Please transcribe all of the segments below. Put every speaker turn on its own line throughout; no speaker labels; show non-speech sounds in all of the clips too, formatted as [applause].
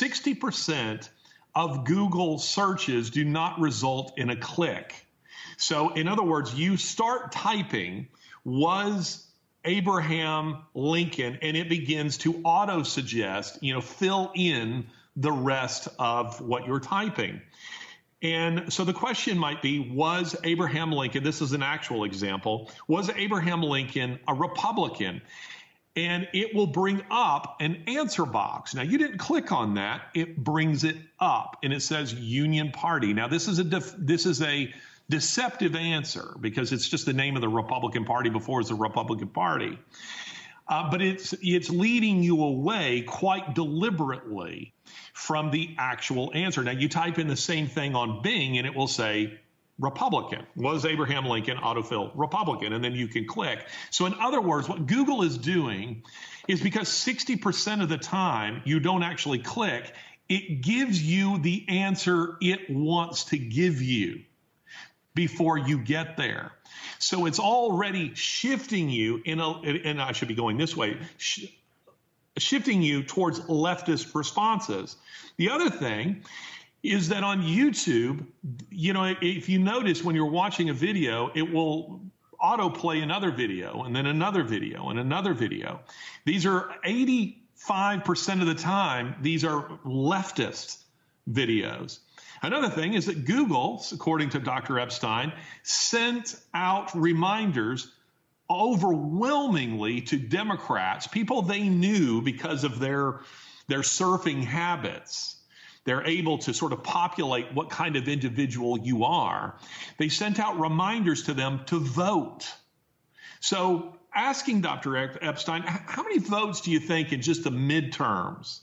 60% of Google searches do not result in a click. So, in other words, you start typing, was Abraham Lincoln, and it begins to auto suggest, you know, fill in the rest of what you're typing. And so the question might be Was Abraham Lincoln, this is an actual example, was Abraham Lincoln a Republican? And it will bring up an answer box. Now, you didn't click on that, it brings it up and it says Union Party. Now, this is a, def- this is a deceptive answer because it's just the name of the Republican Party before it's the Republican Party. Uh, but it's it's leading you away quite deliberately from the actual answer. Now you type in the same thing on Bing and it will say Republican. Was Abraham Lincoln autofill Republican? And then you can click. So in other words, what Google is doing is because 60% of the time you don't actually click, it gives you the answer it wants to give you before you get there. So it's already shifting you in a, and I should be going this way, sh- shifting you towards leftist responses. The other thing is that on YouTube, you know, if you notice when you're watching a video, it will autoplay another video and then another video and another video. These are 85% of the time, these are leftist videos. Another thing is that Google, according to Dr. Epstein, sent out reminders overwhelmingly to Democrats, people they knew because of their their surfing habits. They're able to sort of populate what kind of individual you are. They sent out reminders to them to vote. So, asking Dr. Epstein, how many votes do you think in just the midterms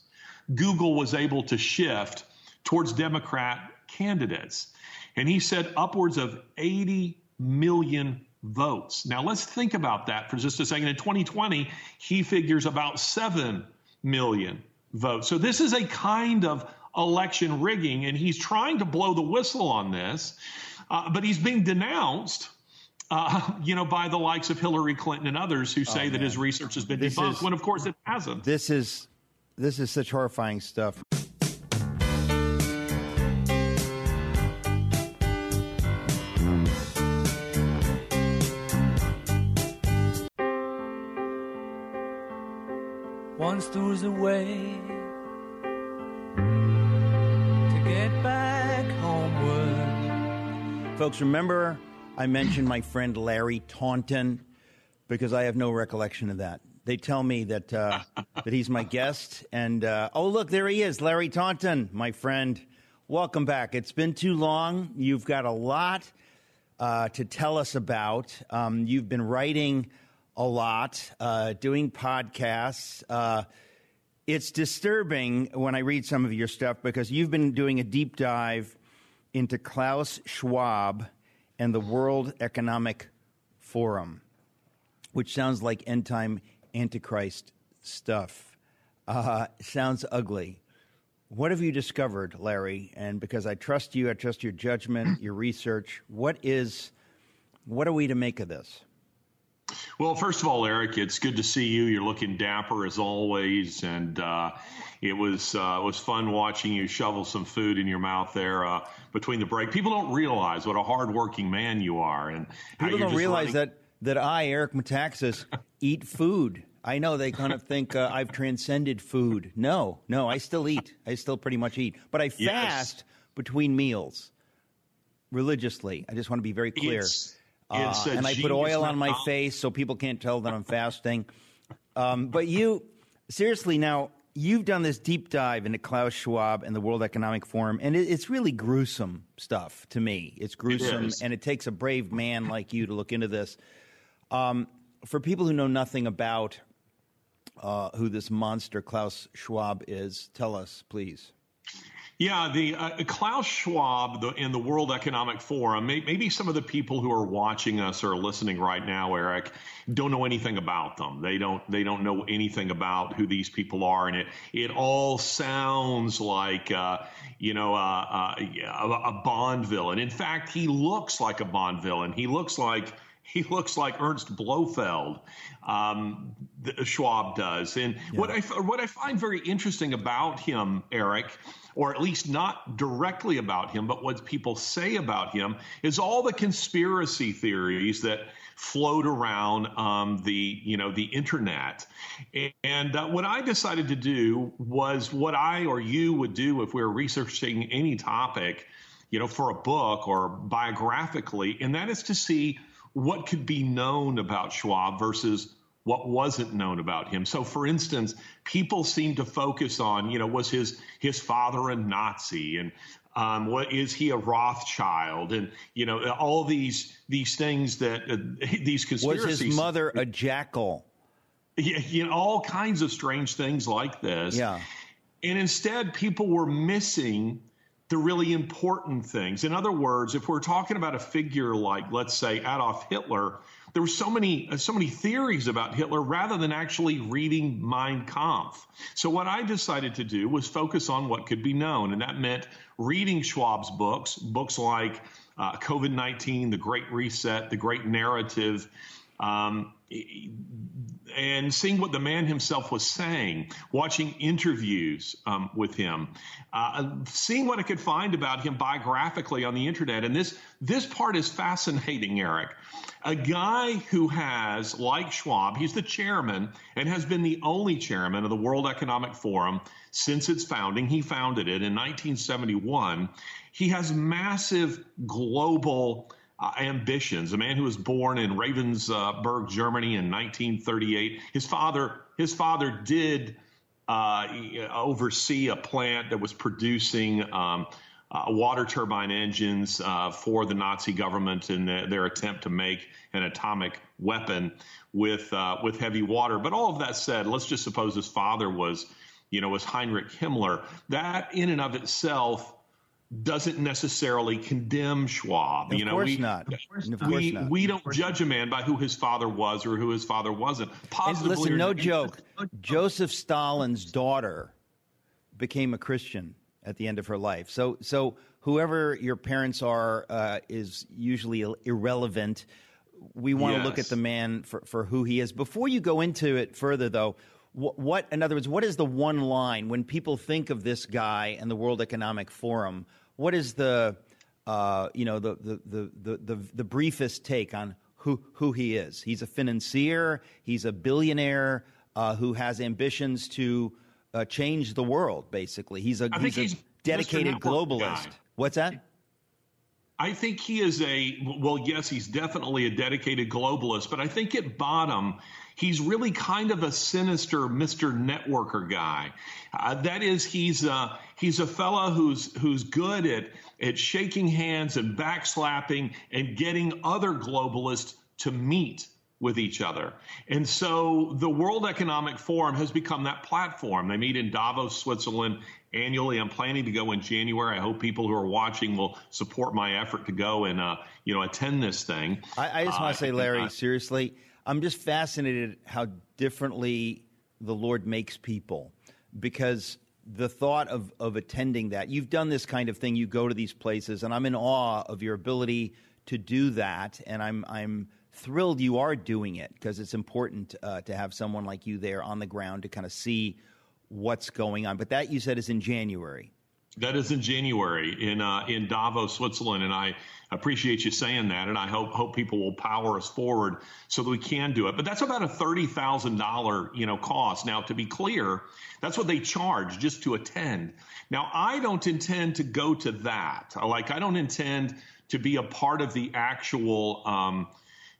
Google was able to shift towards Democrat candidates. And he said upwards of 80 million votes. Now let's think about that for just a second. In 2020, he figures about 7 million votes. So this is a kind of election rigging, and he's trying to blow the whistle on this, uh, but he's being denounced. Uh, you know, by the likes of Hillary Clinton and others who say oh, that his research has been this debunked, is, when of course it hasn't.
This is this is such horrifying stuff. Folks, remember I mentioned my friend Larry Taunton because I have no recollection of that. They tell me that uh, that he's my guest, and uh, oh look, there he is, Larry Taunton, my friend. Welcome back. It's been too long. You've got a lot uh, to tell us about. Um, you've been writing a lot, uh, doing podcasts. Uh, it's disturbing when I read some of your stuff because you've been doing a deep dive into Klaus Schwab and the World Economic Forum, which sounds like end time Antichrist stuff. Uh, sounds ugly. What have you discovered, Larry? And because I trust you, I trust your judgment, your research. What is, what are we to make of this?
Well, first of all, Eric, it's good to see you. You're looking dapper as always, and uh, it was uh, it was fun watching you shovel some food in your mouth there uh, between the break. People don't realize what a hardworking man you are, and
people don't realize running... that that I, Eric Metaxas, [laughs] eat food. I know they kind of think uh, I've transcended food. No, no, I still eat. I still pretty much eat, but I fast yes. between meals religiously. I just want to be very clear.
It's-
uh, and I put oil on my face so people can't tell that I'm fasting. Um, but you, seriously, now you've done this deep dive into Klaus Schwab and the World Economic Forum, and it, it's really gruesome stuff to me. It's gruesome, it and it takes a brave man like you to look into this. Um, for people who know nothing about uh, who this monster Klaus Schwab is, tell us, please.
Yeah, the uh, Klaus Schwab the, in the World Economic Forum. May, maybe some of the people who are watching us or listening right now, Eric, don't know anything about them. They don't. They don't know anything about who these people are, and it it all sounds like uh, you know uh, uh a, a Bond villain. In fact, he looks like a Bond villain. He looks like he looks like Ernst Blofeld. Um, Schwab does, and yeah. what I what I find very interesting about him, Eric, or at least not directly about him, but what people say about him, is all the conspiracy theories that float around um, the you know the internet. And uh, what I decided to do was what I or you would do if we were researching any topic, you know, for a book or biographically, and that is to see what could be known about Schwab versus what wasn't known about him. So, for instance, people seem to focus on, you know, was his his father a Nazi, and um, what is he a Rothschild, and you know, all these these things that uh, [laughs] these conspiracies.
Was his mother a jackal?
Yeah, you know, all kinds of strange things like this.
Yeah.
And instead, people were missing the really important things. In other words, if we're talking about a figure like, let's say, Adolf Hitler, there were so many so many theories about Hitler rather than actually reading Mein Kampf. So what I decided to do was focus on what could be known, and that meant reading Schwab's books, books like uh, COVID nineteen, The Great Reset, The Great Narrative. Um, and seeing what the man himself was saying, watching interviews um, with him, uh, seeing what I could find about him biographically on the internet. And this this part is fascinating, Eric. A guy who has, like Schwab, he's the chairman and has been the only chairman of the World Economic Forum since its founding. He founded it in 1971. He has massive global uh, ambitions. A man who was born in Ravensburg, Germany, in 1938. His father, his father did uh, oversee a plant that was producing um, uh, water turbine engines uh, for the Nazi government in the, their attempt to make an atomic weapon with uh, with heavy water. But all of that said, let's just suppose his father was, you know, was Heinrich Himmler. That in and of itself doesn't necessarily condemn Schwab.
Of
you know,
course
we,
not. Of
we,
not.
we don't judge a man by who his father was or who his father wasn't.
And listen, no joke. Joseph Stalin's daughter became a Christian at the end of her life. So, so whoever your parents are uh, is usually irrelevant. We want yes. to look at the man for, for who he is. Before you go into it further, though, what, what, in other words, what is the one line when people think of this guy and the World Economic Forum? What is the, uh, you know, the, the, the, the, the, the briefest take on who, who he is? He's a financier. He's a billionaire uh, who has ambitions to uh, change the world. Basically, he's a, he's a dedicated globalist. Guy. What's that?
I think he is a well, yes, he's definitely a dedicated globalist, but I think at bottom he's really kind of a sinister Mr. Networker guy. Uh, that is, he's uh, he's a fellow who's who's good at at shaking hands and backslapping and getting other globalists to meet with each other. And so the World Economic Forum has become that platform. They meet in Davos, Switzerland annually. I'm planning to go in January. I hope people who are watching will support my effort to go and uh, you know attend this thing.
I, I just want to uh, say, Larry, seriously, I'm just fascinated how differently the Lord makes people because the thought of, of attending that, you've done this kind of thing, you go to these places, and I'm in awe of your ability to do that. And I'm, I'm thrilled you are doing it because it's important uh, to have someone like you there on the ground to kind of see what's going on. But that you said is in January.
That is in January in uh, in Davos, Switzerland, and I appreciate you saying that, and I hope hope people will power us forward so that we can do it. But that's about a thirty thousand dollar you know cost. Now, to be clear, that's what they charge just to attend. Now, I don't intend to go to that. Like, I don't intend to be a part of the actual. Um,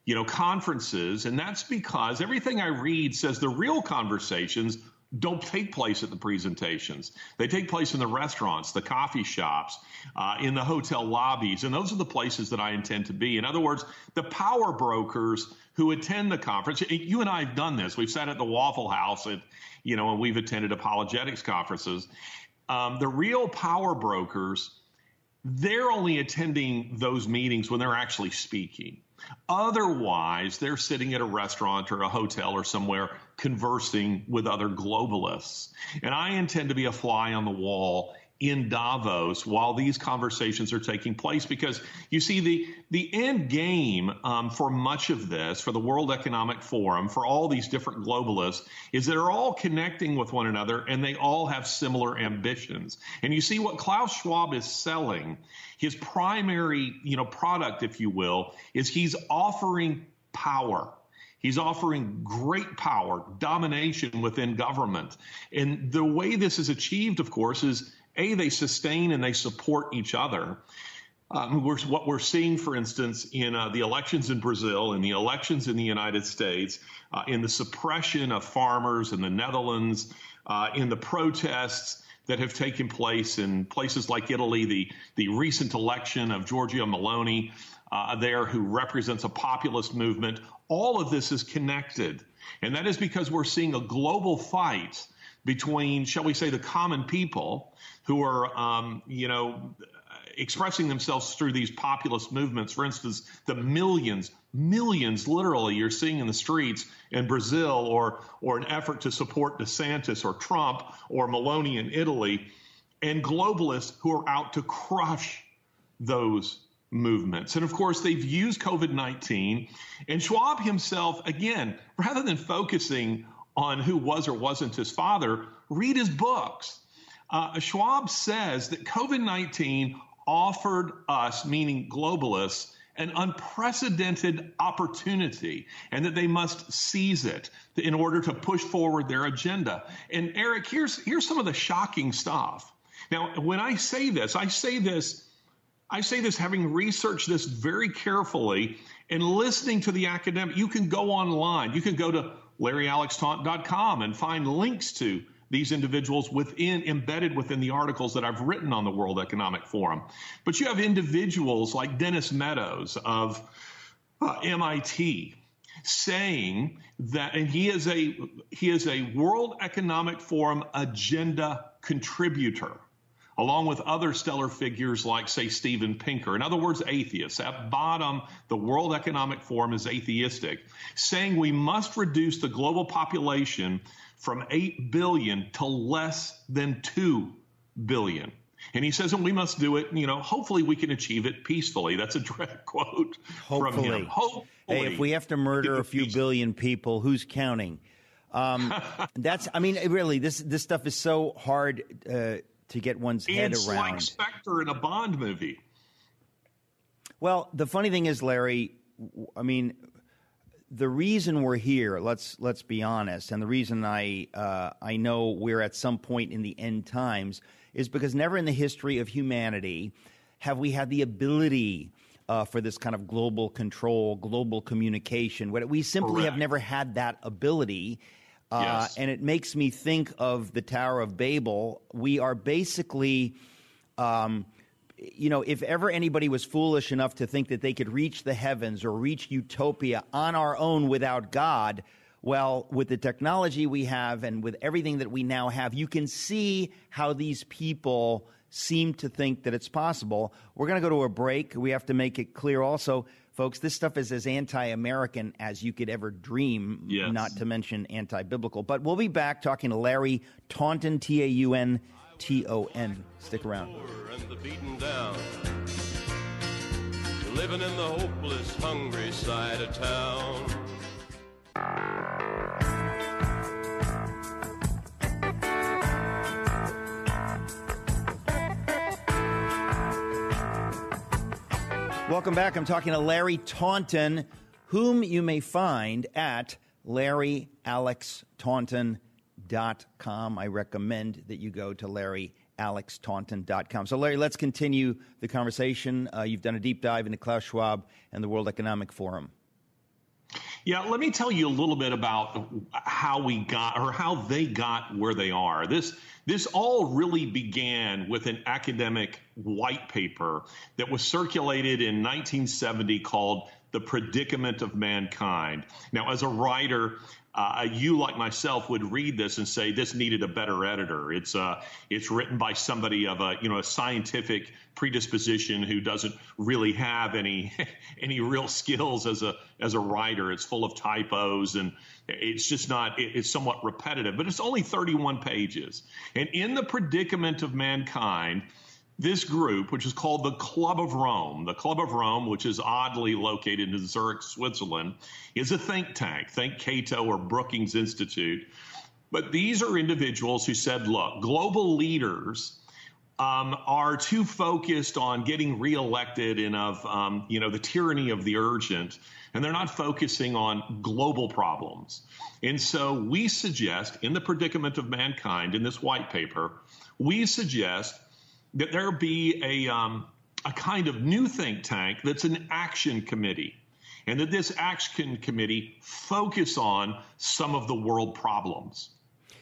you know, conferences, and that's because everything I read says the real conversations don't take place at the presentations. They take place in the restaurants, the coffee shops, uh, in the hotel lobbies, and those are the places that I intend to be. In other words, the power brokers who attend the conference. You and I have done this. We've sat at the Waffle House, at, you know, and we've attended apologetics conferences. Um, the real power brokers, they're only attending those meetings when they're actually speaking. Otherwise, they're sitting at a restaurant or a hotel or somewhere conversing with other globalists. And I intend to be a fly on the wall in Davos while these conversations are taking place because you see the the end game um, for much of this for the World Economic Forum for all these different globalists is that they're all connecting with one another and they all have similar ambitions and you see what Klaus Schwab is selling his primary you know product if you will is he's offering power He's offering great power, domination within government. And the way this is achieved, of course, is A, they sustain and they support each other. Um, we're, what we're seeing, for instance, in uh, the elections in Brazil, in the elections in the United States, uh, in the suppression of farmers in the Netherlands, uh, in the protests that have taken place in places like Italy, the, the recent election of Giorgia Meloni uh, there, who represents a populist movement. All of this is connected. And that is because we're seeing a global fight between, shall we say, the common people who are, um, you know, expressing themselves through these populist movements. For instance, the millions, millions literally you're seeing in the streets in Brazil or, or an effort to support DeSantis or Trump or Meloni in Italy, and globalists who are out to crush those movements. And of course, they've used COVID 19. And Schwab himself, again, rather than focusing on who was or wasn't his father, read his books. Uh, Schwab says that COVID 19 offered us, meaning globalists, an unprecedented opportunity and that they must seize it in order to push forward their agenda. And Eric, here's, here's some of the shocking stuff. Now, when I say this, I say this I say this having researched this very carefully and listening to the academic. You can go online. You can go to larryalextaunton.com and find links to these individuals within embedded within the articles that I've written on the World Economic Forum. But you have individuals like Dennis Meadows of uh, MIT saying that and he is a he is a World Economic Forum agenda contributor along with other stellar figures like, say, Steven Pinker. In other words, atheists. At bottom, the World Economic Forum is atheistic, saying we must reduce the global population from 8 billion to less than 2 billion. And he says, and we must do it, you know, hopefully we can achieve it peacefully. That's a direct [laughs] quote
hopefully.
from him. Hopefully.
Hey, if we have to murder a few billion people, who's counting? Um, [laughs] that's, I mean, really, this this stuff is so hard uh, to get one's head
it's
around.
It's like Spectre in a Bond movie.
Well, the funny thing is, Larry, I mean, the reason we're here, let's let's be honest, and the reason I uh, I know we're at some point in the end times is because never in the history of humanity have we had the ability uh, for this kind of global control, global communication. We simply
Correct.
have never had that ability. Uh,
yes.
And it makes me think of the Tower of Babel. We are basically, um, you know, if ever anybody was foolish enough to think that they could reach the heavens or reach utopia on our own without God, well, with the technology we have and with everything that we now have, you can see how these people seem to think that it's possible. We're going to go to a break. We have to make it clear also, folks, this stuff is as anti American as you could ever dream,
Yes.
not to mention anti biblical. But we'll be back talking to Larry Taunton, T A U N T O N. Stick around.
and the beaten down. Living in the hopeless, hungry side of town.
Welcome back. I'm talking to Larry Taunton, whom you may find at larryalextaunton.com. I recommend that you go to larryalextaunton.com. So, Larry, let's continue the conversation. Uh, you've done a deep dive into Klaus Schwab and the World Economic Forum.
Yeah, let me tell you a little bit about how we got or how they got where they are. This this all really began with an academic white paper that was circulated in 1970 called The Predicament of Mankind. Now, as a writer, uh, you, like myself, would read this and say this needed a better editor. It's uh, it's written by somebody of a you know a scientific predisposition who doesn't really have any [laughs] any real skills as a as a writer. It's full of typos and it's just not. It, it's somewhat repetitive, but it's only 31 pages. And in the predicament of mankind this group, which is called the Club of Rome, the Club of Rome, which is oddly located in Zurich, Switzerland, is a think tank. Think Cato or Brookings Institute. But these are individuals who said, look, global leaders um, are too focused on getting reelected and of, um, you know, the tyranny of the urgent, and they're not focusing on global problems. And so we suggest, in the predicament of mankind, in this white paper, we suggest that there be a, um, a kind of new think tank that's an action committee and that this action committee focus on some of the world problems.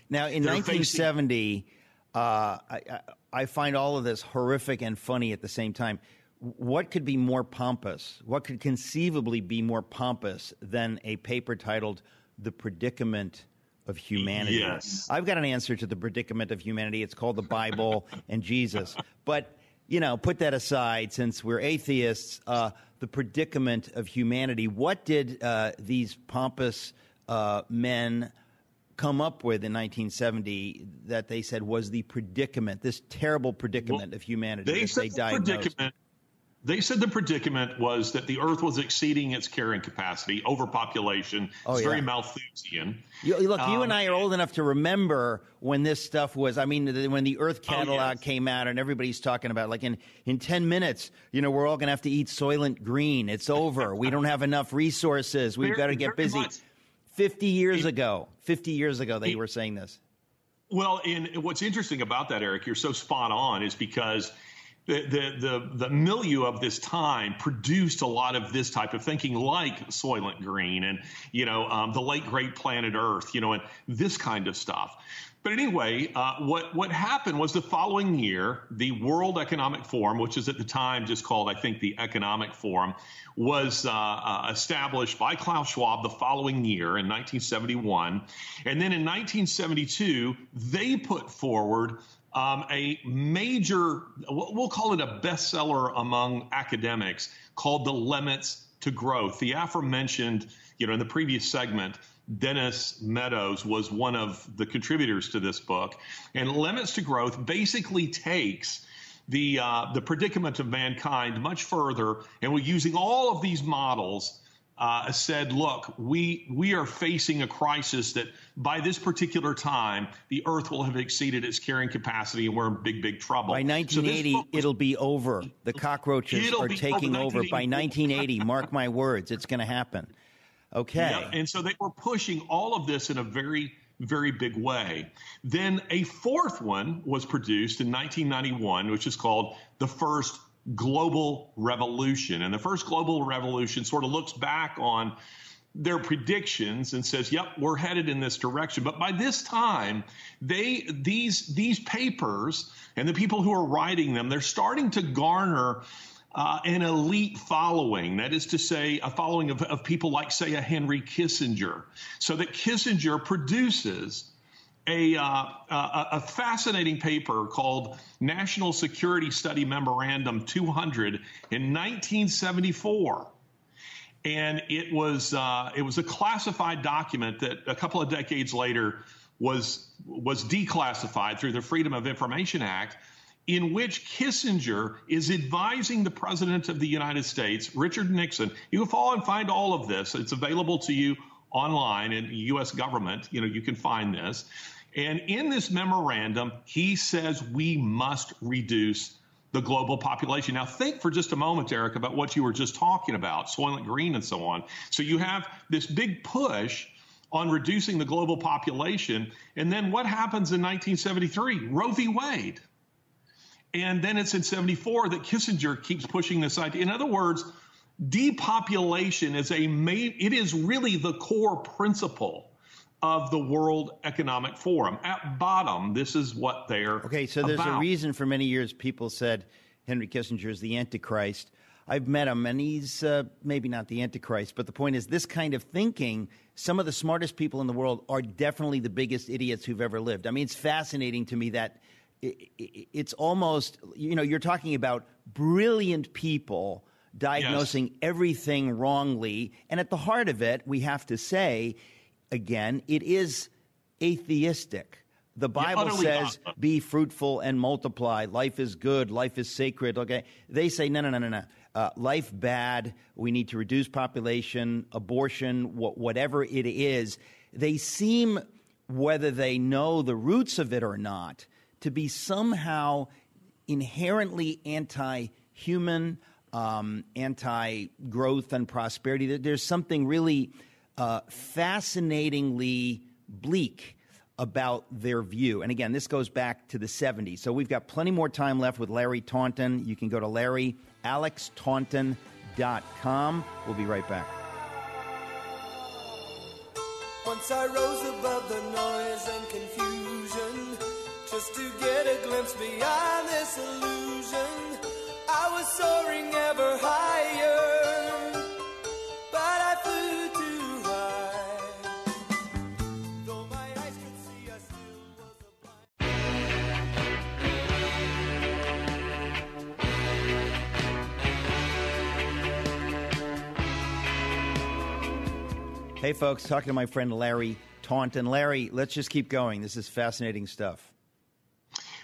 Now, in 1970, facing- uh, I, I, find all of this horrific and funny at the same time. What could be more pompous? What could conceivably be more pompous than a paper titled "The Predicament of humanity.
Yes.
I've got an answer to the predicament of humanity. It's called the Bible [laughs] and Jesus. But, you know, put that aside since we're atheists, uh, the predicament of humanity. What did uh, these pompous uh, men come up with in 1970 that they said was the predicament, this terrible predicament well, of humanity
they
that
said
they
the
diagnosed?
Predicament they said the predicament was that the Earth was exceeding its carrying capacity, overpopulation.
Oh,
it's
yeah.
very Malthusian.
You, look,
um,
you and I are old enough to remember when this stuff was. I mean, when the Earth
oh,
catalog
yes.
came out, and everybody's talking about like in in ten minutes, you know, we're all going to have to eat Soylent Green. It's over. we don't have enough resources. We've got to get busy.
Much.
Fifty years it, ago, fifty years ago, they it, were saying this.
Well, and what's interesting about that, Eric, you're so spot on, is because the, the, the, milieu of this time produced a lot of this type of thinking, like Soylent Green and, you know, um, the late great planet Earth, you know, and this kind of stuff. But anyway, uh, what what happened was the following year, the World Economic Forum, which is at the time just called, I think, the Economic Forum, was uh, uh, established by Klaus Schwab the following year in 1971, and then in 1972 they put forward um, a major, we'll call it a bestseller among academics called The Limits to Growth. The aforementioned, you know, in the previous segment, Dennis Meadows was one of the contributors to this book. And Limits to Growth basically takes the uh, the predicament of mankind much further, and we're using all of these models uh, said, look, we, we are facing a crisis that by this particular time, the Earth will have exceeded its carrying capacity and we're in big, big trouble.
By 1980, so was, it'll be over. The cockroaches are taking over. By 1980, mark my words, it's going to happen. Okay.
Yeah, and so they were pushing all of this in a very, very big way. Then a fourth one was produced in 1991, which is called The First global revolution. And the first global revolution sort of looks back on their predictions and says, "Yep, we're headed in this direction." But by this time, they these these papers and the people who are writing them, they're starting to garner uh, an elite following. That is to say, a following of, of people like, say, a Henry Kissinger. So that Kissinger produces a, uh, a, fascinating paper called National Security Study Memorandum 200 in 1974. And it was, uh, it was a classified document that a couple of decades later was, was declassified through the Freedom of Information Act, in which Kissinger is advising the President of the United States, Richard Nixon. You can follow and find all of this. It's available to you online in the U.S. government. You know, you can find this. And in this memorandum, he says we must reduce the global population. Now, think for just a moment, Eric, about what you were just talking about, Soylent Green and so on. So you have this big push on reducing the global population. And then what happens in 1973? Roe v. Wade. And then it's in 74 that Kissinger keeps pushing this idea. In other words, depopulation is a main, it is really the core principle of the World Economic Forum. At bottom, this is what they're
okay. So there's
about.
a reason for many years people said Henry Kissinger is the Antichrist. I've met him, and he's uh, maybe not the Antichrist, but the point is, this kind of thinking, some of the smartest people in the world are definitely the biggest idiots who've ever lived. I mean, it's fascinating to me that it's almost, you know, you're talking about brilliant people diagnosing yes. everything wrongly. And at the heart of it, we have to say, again, it is atheistic. The Bible says, not. "Be fruitful and multiply. Life is good. Life is sacred." Okay, they say, "No, no, no, no, no. Uh, life bad. We need to reduce population, abortion, wh- whatever it is." They seem, whether they know the roots of it or not, to be somehow inherently anti-human, um, anti-growth and prosperity. There's something really uh, fascinatingly bleak about their view. And again, this goes back to the 70s. So we've got plenty more time left with Larry Taunton. You can go to LarryAlexTaunton.com. We'll be right back.
Once I rose above the noise and confusion just to get a glimpse beyond this illusion. I was soaring ever higher.
Hey, folks, talking to my friend Larry Taunton. Larry, let's just keep going. This is fascinating stuff.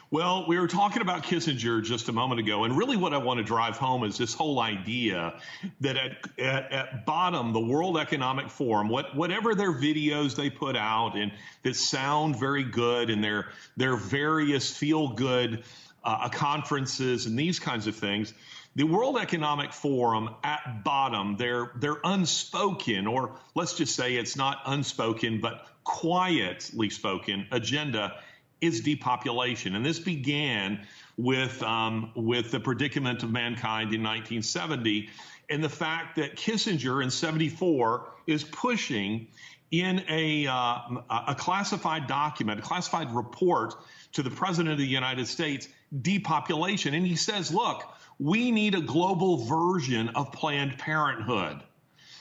Well, we were talking about Kissinger just a moment ago, and really what I want to drive home is this whole idea that at, at, at bottom, the World Economic Forum, what, whatever their videos they put out and that sound very good and their, their various feel good uh, conferences and these kinds of things, the World Economic Forum at bottom, their, their unspoken, or let's just say it's not unspoken, but quietly spoken agenda is depopulation. And this began with, um, with the predicament of mankind in 1970 and the fact that Kissinger in 74 is pushing in a, uh, a classified document, a classified report to the President of the United States, depopulation. And he says, look, we need a global version of Planned Parenthood.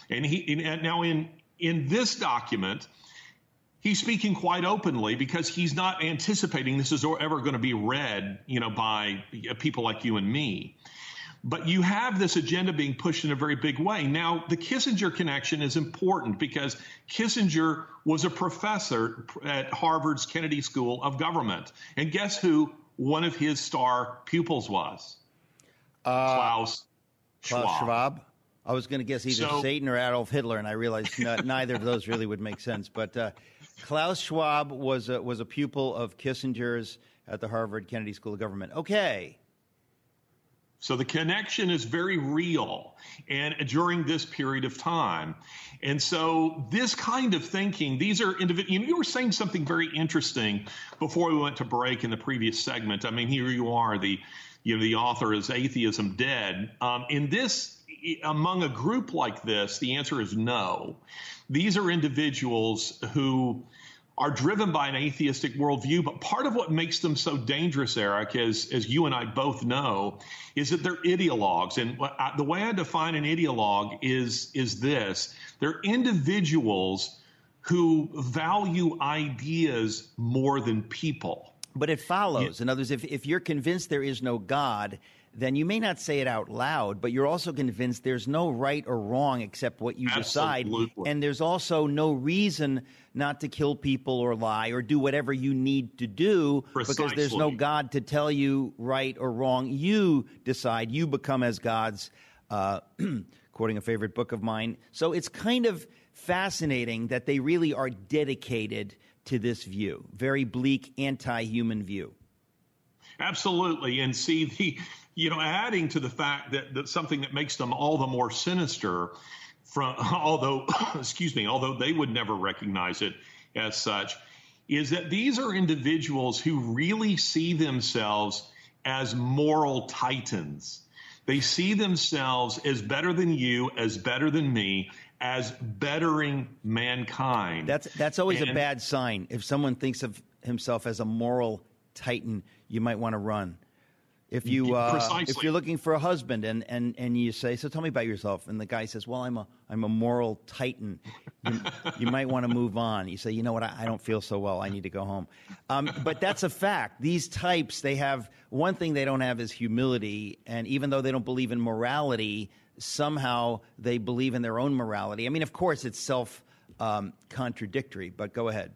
And he and now in in this document, he's speaking quite openly because he's not anticipating this is ever going to be read, you know, by people like you and me. But you have this agenda being pushed in a very big way. Now, the Kissinger connection is important because Kissinger was a professor at Harvard's Kennedy School of Government. And guess who one of his star pupils was?
Uh, Klaus Schwab. Klaus Schwab. I was going to guess either so, Satan or Adolf Hitler, and I realized [laughs] neither of those really would make sense. But uh, Klaus Schwab was a, was a pupil of Kissinger's at the Harvard Kennedy School of Government. Okay.
So the connection is very real and during this period of time. And so this kind of thinking, these are individual, you, you were saying something very interesting before we went to break in the previous segment. I mean, here you are, the you know, the author is atheism dead. Um, in this, among a group like this, the answer is no. These are individuals who are driven by an atheistic worldview, but part of what makes them so dangerous, Eric, as, as you and I both know, is that they're ideologues. And the way I define an ideologue is, is this they're individuals who value ideas more than people.
But it follows. Yeah. In other words, if, if you're convinced there is no God, then you may not say it out loud, but you're also convinced there's no right or wrong except what you Absolutely. decide. And there's also no reason not to kill people or lie or do whatever you need to do
Precisely.
because there's no God to tell you right or wrong. You decide. You become as gods, uh, [clears throat] quoting a favorite book of mine. So it's kind of fascinating that they really are dedicated – to this view, very bleak, anti human view.
Absolutely. And see, the, you know, adding to the fact that, that something that makes them all the more sinister from, [laughs] although, [coughs] excuse me, although they would never recognize it as such, is that these are individuals who really see themselves as moral titans. They see themselves as better than you, as better than me, as bettering mankind.
That's that's always and, a bad sign. If someone thinks of himself as a moral titan, you might want to run. If you uh, if you're looking for a husband and, and, and you say, so tell me about yourself, and the guy says, well, I'm a I'm a moral titan. You, you might want to move on. You say, you know what, I, I don't feel so well. I need to go home. Um, but that's a fact. These types, they have one thing they don't have is humility, and even though they don't believe in morality, somehow they believe in their own morality. I mean, of course, it's self um, contradictory. But go ahead.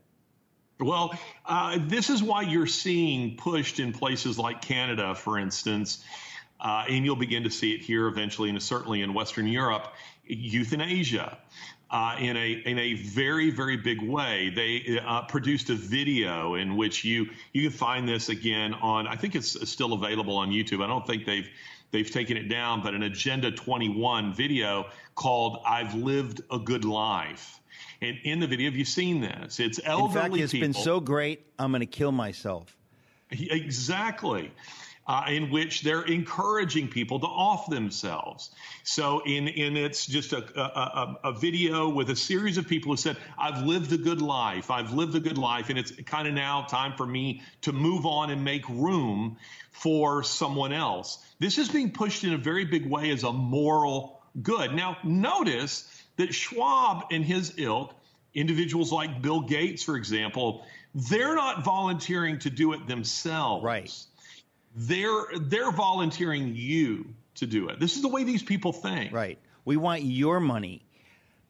Well, uh, this is why you're seeing pushed in places like Canada, for instance, uh, and you'll begin to see it here eventually, and certainly in Western Europe, euthanasia. Uh, in a in a very very big way, they uh, produced a video in which you you can find this again on. I think it's still available on YouTube. I don't think they've they've taken it down, but an Agenda 21 video called "I've Lived a Good Life." And in the video, have you seen this? It's elderly
In fact, it's
people.
been so great, I'm going to kill myself.
Exactly. Uh, in which they're encouraging people to off themselves. So, in, in it's just a, a, a, video with a series of people who said, I've lived a good life. I've lived a good life. And it's kind of now time for me to move on and make room for someone else. This is being pushed in a very big way as a moral good. Now, notice that Schwab and his ilk, individuals like Bill Gates, for example, they're not volunteering to do it themselves.
Right.
They're they're volunteering you to do it. This is the way these people think.
Right. We want your money.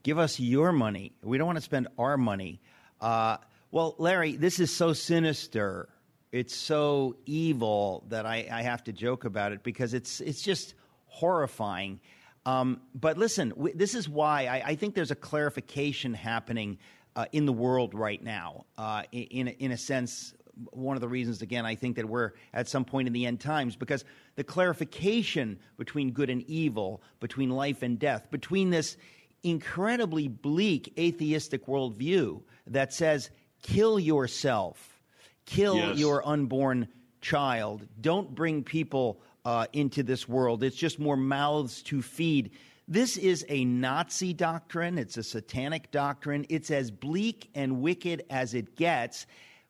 Give us your money. We don't want to spend our money. Uh, well, Larry, this is so sinister. It's so evil that I, I have to joke about it because it's it's just horrifying. Um, but listen, w- this is why I, I think there's a clarification happening uh, in the world right now. Uh, in in a, in a sense, one of the reasons, again, I think that we're at some point in the end times because the clarification between good and evil, between life and death, between this incredibly bleak atheistic worldview that says, kill yourself, kill
Yes.
your unborn child, don't bring people uh, into this world. It's just more mouths to feed. This is a Nazi doctrine. It's a satanic doctrine. It's as bleak and wicked as it gets.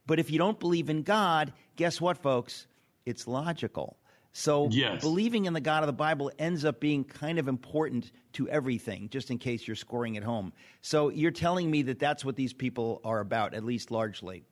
But if you don't believe in God, guess what, folks? It's logical. So
Yes.
believing in the God of the Bible ends up being kind of important to everything, just in case you're scoring at home. So you're telling me that that's what these people are about, at least largely.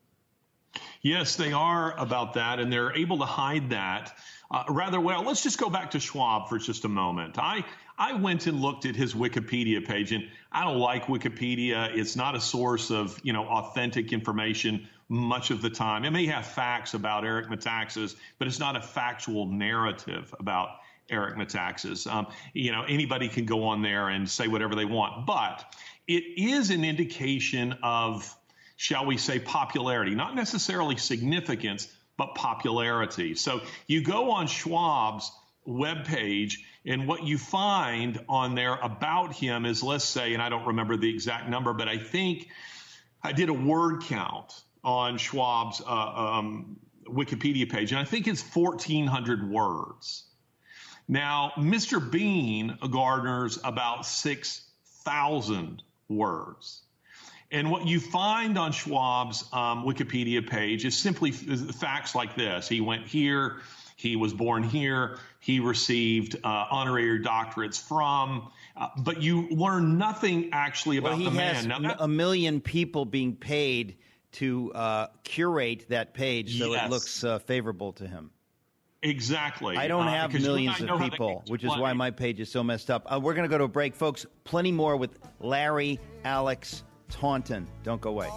Yes, they are about that, and they're able to hide that uh, rather well. Let's just go back to Schwab for just a moment. I I went and looked at his Wikipedia page, and I don't like Wikipedia. It's not a source of you know authentic information much of the time. It may have facts about Eric Metaxas, but it's not a factual narrative about Eric Metaxas. Um, you know, anybody can go on there and say whatever they want, but it is an indication of shall we say, popularity, not necessarily significance, but popularity. So you go on Schwab's webpage, and what you find on there about him is, let's say, and I don't remember the exact number, but I think I did a word count on Schwab's uh, um, Wikipedia page, and I think it's 1,400 words. Now, Mr. Bean garners about 6,000 words. And what you find on Schwab's um, Wikipedia page is simply facts like this. He went here, he was born here, he received uh, honorary doctorates from, uh, but you learn nothing actually about
Well, he
the
has
man. Now,
a million people being paid to uh, curate that page so
Yes.
it looks uh, favorable to him.
exactly.
I don't
Uh,
have
because
millions of people, which is why my page is so messed up. Uh, we're going to go to a break, folks. Plenty more with Larry Alex Taunton. Don't go away.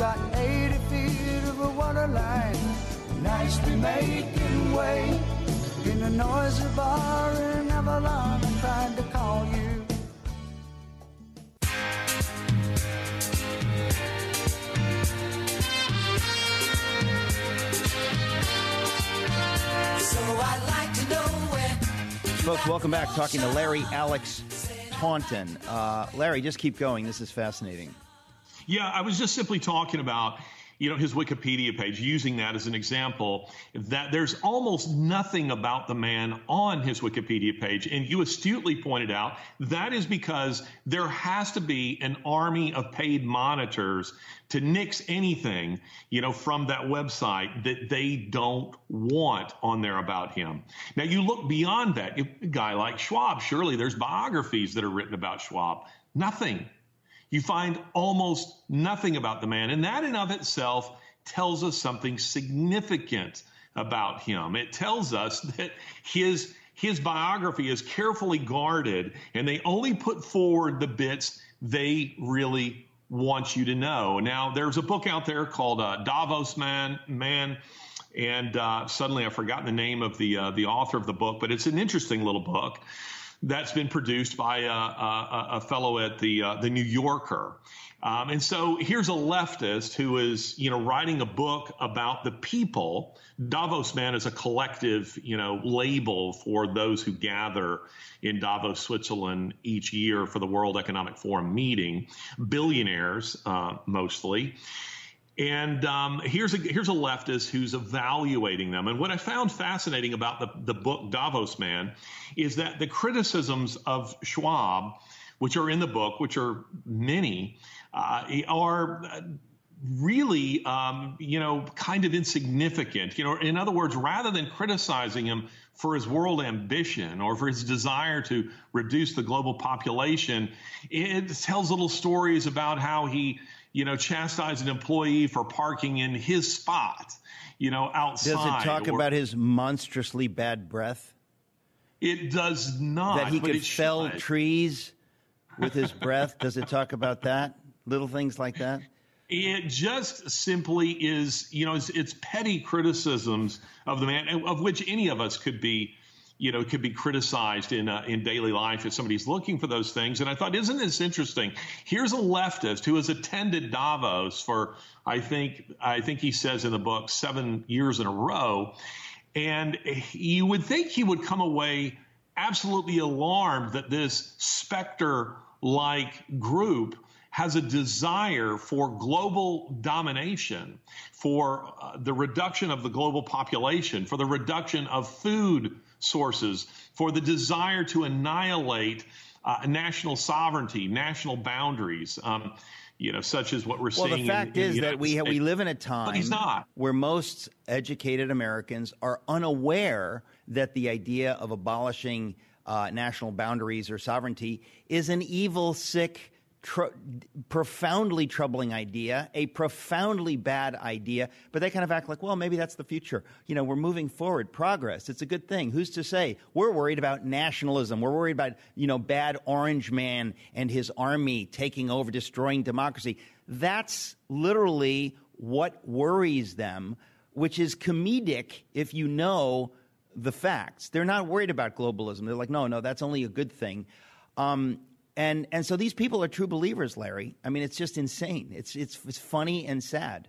Got 80 feet of a water line, nicely making way. In a noisy bar in Avalon, I tried to call you. So I'd like to know where.
Folks, welcome back. Talking to Larry Alex Taunton. Uh, Larry, just keep going. This is fascinating.
Yeah, I was just simply talking about you know, his Wikipedia page, using that as an example, that there's almost nothing about the man on his Wikipedia page. And you astutely pointed out that is because there has to be an army of paid monitors to nix anything, you know, from that website that they don't want on there about him. Now you look beyond that, a guy like Schwab, surely there's biographies that are written about Schwab. Nothing. You find almost nothing about the man. And that in of itself tells us something significant about him. It tells us [laughs] that his his biography is carefully guarded and they only put forward the bits they really want you to know. Now, there's a book out there called uh, Davos Man, Man, and uh, suddenly I've forgotten the name of the uh, the author of the book, but it's an interesting little book that's been produced by a, a, a fellow at the uh, the New Yorker. Um, and so here's a leftist who is, you know, writing a book about the people. Davos Man is a collective, you know, label for those who gather in Davos, Switzerland each year for the World Economic Forum meeting, billionaires uh, mostly. And um, here's a here's a leftist who's evaluating them. And what I found fascinating about the, the book Davos Man is that the criticisms of Schwab, which are in the book, which are many, uh, are really, um, you know, kind of insignificant. You know, in other words, rather than criticizing him for his world ambition or for his desire to reduce the global population, it tells little stories about how he you know, chastise an employee for parking in his spot, you know, outside.
Does it talk
or,
about his monstrously bad breath?
It does not.
That he
but
could
it
fell
should.
trees with his breath? Does it talk about that? Little things like that?
It just simply is, you know, it's, it's petty criticisms of the man, of which any of us could be you know, could be criticized in uh, in daily life if somebody's looking for those things. And I thought, isn't this interesting? Here's a leftist who has attended Davos for, I think, I think he says in the book, seven years in a row, and you would think he would come away absolutely alarmed that this specter-like group has a desire for global domination, for uh, the reduction of the global population, for the reduction of food sources, for the desire to annihilate uh, national sovereignty, national boundaries. Um, you know, such as what we're
well,
seeing.
the fact
in, in
is
the
that we we live in a time where most educated Americans are unaware that the idea of abolishing uh, national boundaries or sovereignty is an evil, sick, tr- profoundly troubling idea, a profoundly bad idea. But they kind of act like, well, maybe that's the future. You know, we're moving forward, progress. It's a good thing. Who's to say? We're worried about nationalism. We're worried about you know bad Orange Man and his army taking over, destroying democracy. That's literally what worries them, which is comedic if you know the facts. They're not worried about globalism. They're like, no, no, that's only a good thing. Um, and and so these people are true believers, Larry. I mean, it's just insane. It's it's it's funny and sad.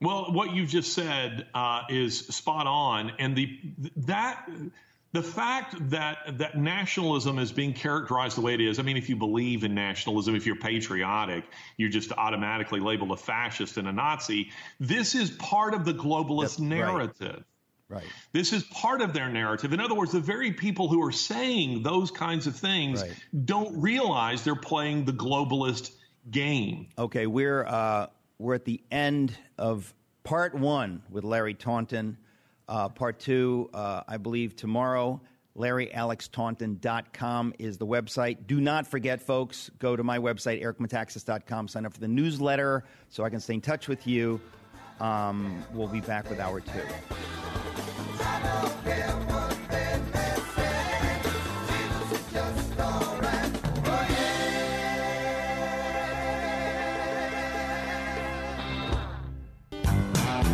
Well, what you just said uh, is spot on, and the that the fact that that nationalism is being characterized the way it is. I mean, if you believe in nationalism, if you're patriotic, you're just automatically labeled a fascist and a Nazi. This is part of the globalist
That's
narrative.
Right.
This is part of their narrative. In other words, the very people who are saying those kinds of things
Right.
don't realize they're playing the globalist game.
Okay, we're uh, we're at the end of part one with Larry Taunton. Uh, part two, uh, I believe, tomorrow. LarryAlexTaunton.com is the website. Do not forget, folks, go to my website, ericmetaxas.com, sign up for the newsletter so I can stay in touch with you. Um, we'll be back with hour two.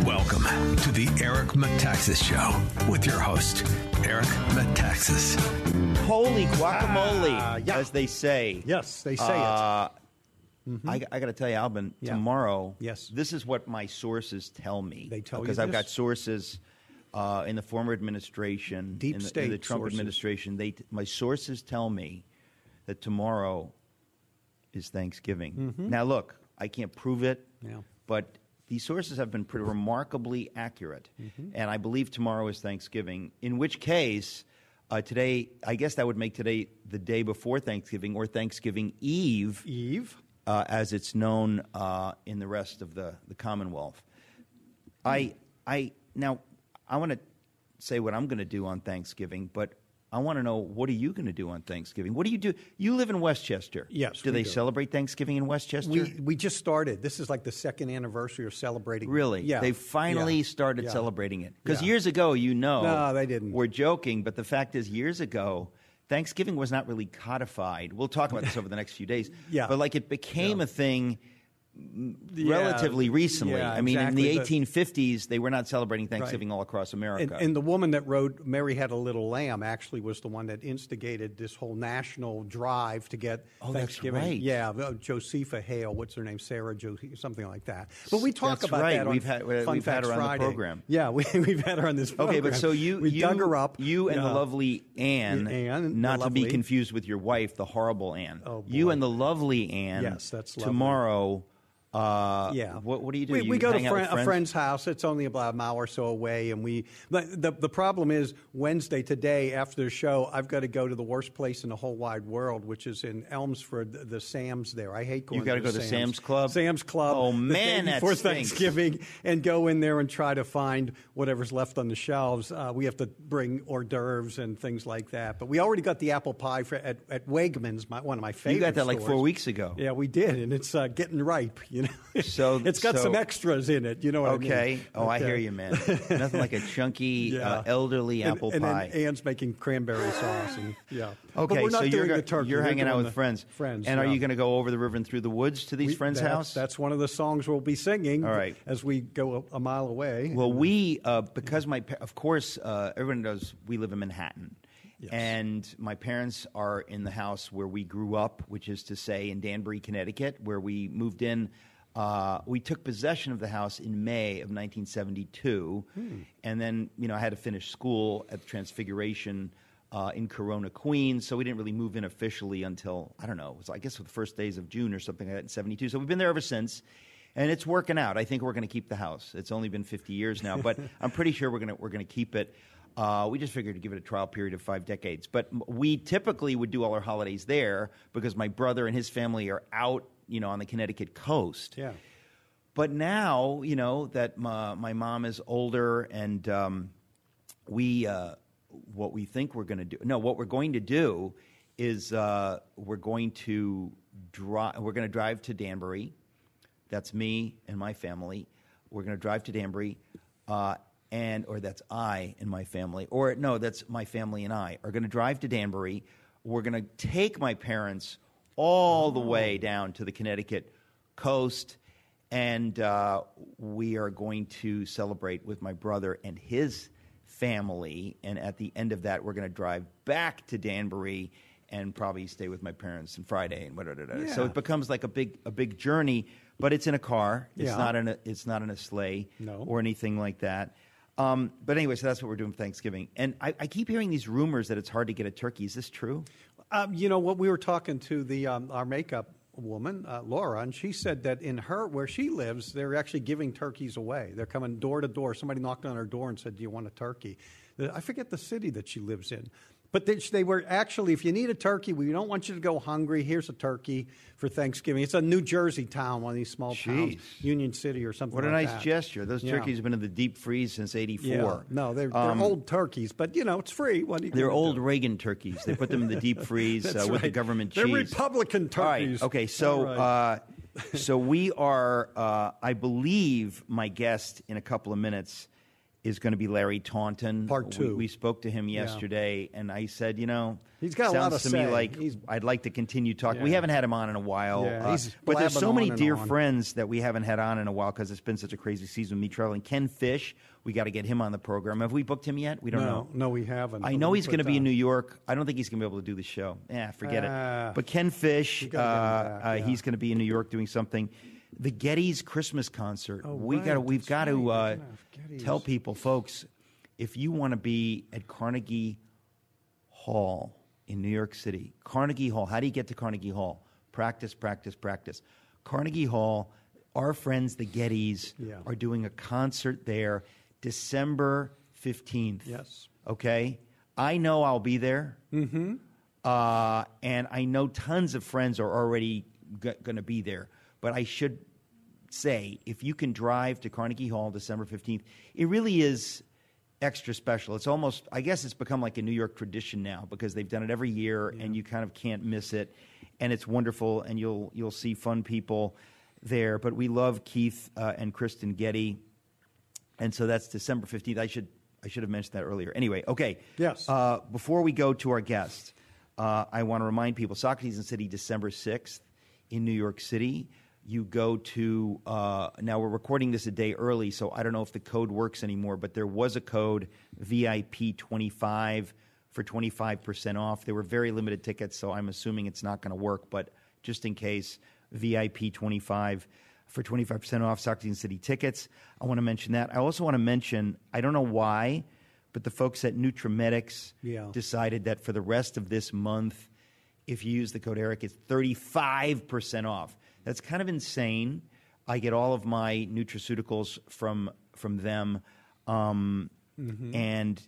Welcome to the Eric Metaxas Show with your host, Eric Metaxas.
Holy guacamole,
Ah, yeah.
as they say.
Yes, they say
Uh, I, I got to tell you, Alvin,
Yeah.
tomorrow,
Yes.
this is what my sources tell me.
They tell you
Because I've got sources uh, in the former administration,
Deep
in the, in
state
the Trump
sources.
administration. They, my sources tell me that tomorrow is Thanksgiving. Now, look, I can't prove it,
Mm-hmm. Yeah.
but these sources have been pretty remarkably accurate,
Mm-hmm.
and I believe tomorrow is Thanksgiving. In which case, uh, today, I guess that would make today the day before Thanksgiving or Thanksgiving Eve,
Eve.
Uh, as it's known uh, in the rest of the, the Commonwealth. I, I now I want to say what I'm going to do on Thanksgiving, but I want to know what are you going to do on Thanksgiving? What do you do? You live in Westchester.
Yes,
Do they
do.
celebrate Thanksgiving in Westchester?
We we just started. This is like the second anniversary of celebrating.
Really?
Yeah.
They finally
Yeah.
started
Yeah.
celebrating it. Because
Yeah.
years ago, you know.
No, they didn't.
We're joking, but the fact is, years ago, Thanksgiving was not really codified. We'll talk about this over the next few days. [laughs]
Yeah.
But like it became a thing
Yeah.
relatively recently.
Yeah,
I mean,
exactly.
in the 1850s, they were not celebrating Thanksgiving all across America.
and the woman that wrote "Mary Had a Little Lamb" actually was the one that instigated this whole national drive to get
Oh,
Thanksgiving.
right.
Yeah, uh, Josepha Hale, what's her name? Sarah Jo, something like that. But we talk
That's
about
right.
that. On
We've had- uh,
Fun
we've had
Facts
her on the program. [laughs]
Yeah, we, we've had her on this. program.
Okay, but so you,
we
you
dug her up.
You and the lovely Anne,
Anne,
not to be confused with your wife, the horrible Anne.
Oh,
You and the lovely Anne.
Yes, that's lovely.
tomorrow. Uh,
Yeah.
What, what do you do?
We,
you
we go to friend, a friend's house. It's only about a mile or so away, and we. But the the problem is Wednesday today after the show, I've got to go to the worst place in the whole wide world, which is in Elmsford, the, the Sam's there. I hate going.
You gotta
to
go to
Sam's.
Sam's Club?
Sam's Club.
Oh, man,
before. Thanksgiving, and go in there and try to find whatever's left on the shelves. Uh, we have to bring hors d'oeuvres and things like that. But we already got the apple pie for, at at Wegmans, my, one of my favorite.
You got that like four weeks ago.
Yeah, we did, and it's uh, getting ripe. You know,
So- [laughs]
it's got
so-
some extras in it. You know what I mean?
Okay. Oh, I hear you, man. [laughs] Nothing like a chunky,
Yeah.
uh, elderly
And-
apple
and
pie.
then Anne's making cranberry sauce, and yeah.
Okay,
but we're not
so
doing
you're,
the turkey.
you're
We're
hanging out with friends.
Friends,
And are you going to go over the river and through the woods to these
We-
friends'
that's-
house?
That's one of the songs we'll be singing.
All right.
As we go a, a mile away.
Well, we uh, because my of course uh, everyone knows we live in Manhattan, and my parents are in the house where we grew up, which is to say in Danbury, Connecticut, where we moved in. Uh, we took possession of the house in May of 1972, and then you know I had to finish school at Transfiguration. Uh, in Corona, Queens, so we didn't really move in officially until I don't know. It was I guess the first days of June or something like that in '72. So we've been there ever since, and it's working out. I think we're going to keep the house. It's only been 50 years now, but [laughs] I'm pretty sure we're going to we're going to keep it. Uh, we just figured to give it a trial period of five decades. But we typically would do all our holidays there because my brother and his family are out, you know, on the Connecticut coast.
yeah.
But now, you know, that my, my mom is older and um, we, uh, what we think we're going to do, no, what we're going to do is uh, we're going to drive, we're going to drive to Danbury. That's me and my family. We're going to drive to Danbury. Uh, and, or that's I and my family, or no, that's my family and I are going to drive to Danbury. We're going to take my parents all the way down to the Connecticut coast and uh, we are going to celebrate with my brother and his family. And at the end of that, we're going to drive back to Danbury and probably stay with my parents on Friday and whatever. So
Yeah.
it becomes like a big a big journey, but it's in a car. It's
Yeah.
not in a it's not in a sleigh
No.
or anything like that. Um, but anyway, so that's what we're doing for Thanksgiving. And I, I keep hearing these rumors that it's hard to get a turkey. Is this true?
Um, you know what? We were talking to the um, our makeup woman, uh, Laura, and she said that in her where she lives, they're actually giving turkeys away. They're coming door to door. Somebody knocked on her door and said, "Do you want a turkey?" I forget the city that she lives in. But they, they were actually, if you need a turkey, we don't want you to go hungry. Here's a turkey for Thanksgiving. It's a New Jersey town, one of these small towns, Union City or something.
What a
like
nice
that.
gesture. Those
Yeah.
turkeys have been in the deep freeze since '84.
Yeah. No, they're, they're
Um,
old turkeys, but you know it's free. What are you
They're old
do?
Reagan turkeys. They put them in the deep [laughs] freeze uh, with the
right.
government
They're
cheese.
Republican
All right.
turkeys.
Okay. So,
right.
uh, so we are. Uh, I believe my guest in a couple of minutes is going to be Larry Taunton.
Part
We-
two.
We, spoke to him yesterday, and I said, you know,
He's got a
sounds
lot to
to me like
He's-
I'd like to continue talking. We haven't had him on in a while,
Yeah,
uh,
he's
but there's so many dear
on.
friends that we haven't had on in a while because it's been such a crazy season. with Me traveling. Ken Fish, we got to get him on the program. Have we booked him yet? We don't
no,
know.
no, we haven't.
I know he's going to be in New York. I don't think he's going to be able to do the show. Yeah, forget
Ah.
it. But Ken Fish, uh,
gotta get him back,
uh,
yeah.
he's going to be in New York doing something. The Getty's Christmas concert.
Oh,
we
right,
got. We've got to uh,
gonna have Getty's.
tell people, folks, if you want to be at Carnegie Hall in New York City, Carnegie Hall. How do you get to Carnegie Hall? Practice, practice, practice. Carnegie Hall. Our friends, the Gettys,
Yeah.
are doing a concert there December 15th.
Yes.
Okay? I know I'll be there. Mm-hmm. Uh, and I know tons of friends are already g- going to be there. But I should say, if you can drive to Carnegie Hall December 15th, it really is extra special. It's almost, I guess it's become like a New York tradition now because they've done it every year and you kind of can't miss it. And it's wonderful and you'll, you'll see fun people there. But we love Keith uh, and Kristen Getty. And so that's December 15th. I should, I should have mentioned that earlier. Anyway, okay.
Yes.
Uh, before we go to our guest, uh, I want to remind people Socrates and City, December 6th in New York City. You go to, uh, now we're recording this a day early, so I don't know if the code works anymore, but there was a code VIP25 for 25% off. There were very limited tickets, so I'm assuming it's not going to work, but just in case, VIP25 for 25% off and City tickets. I want to mention that. I also want to mention, I don't know why, but the folks at Nutramedix
Yeah.
decided that for the rest of this month, if you use the code Eric, it's 35% off. That's kind of insane. I get all of my nutraceuticals from from them, um, and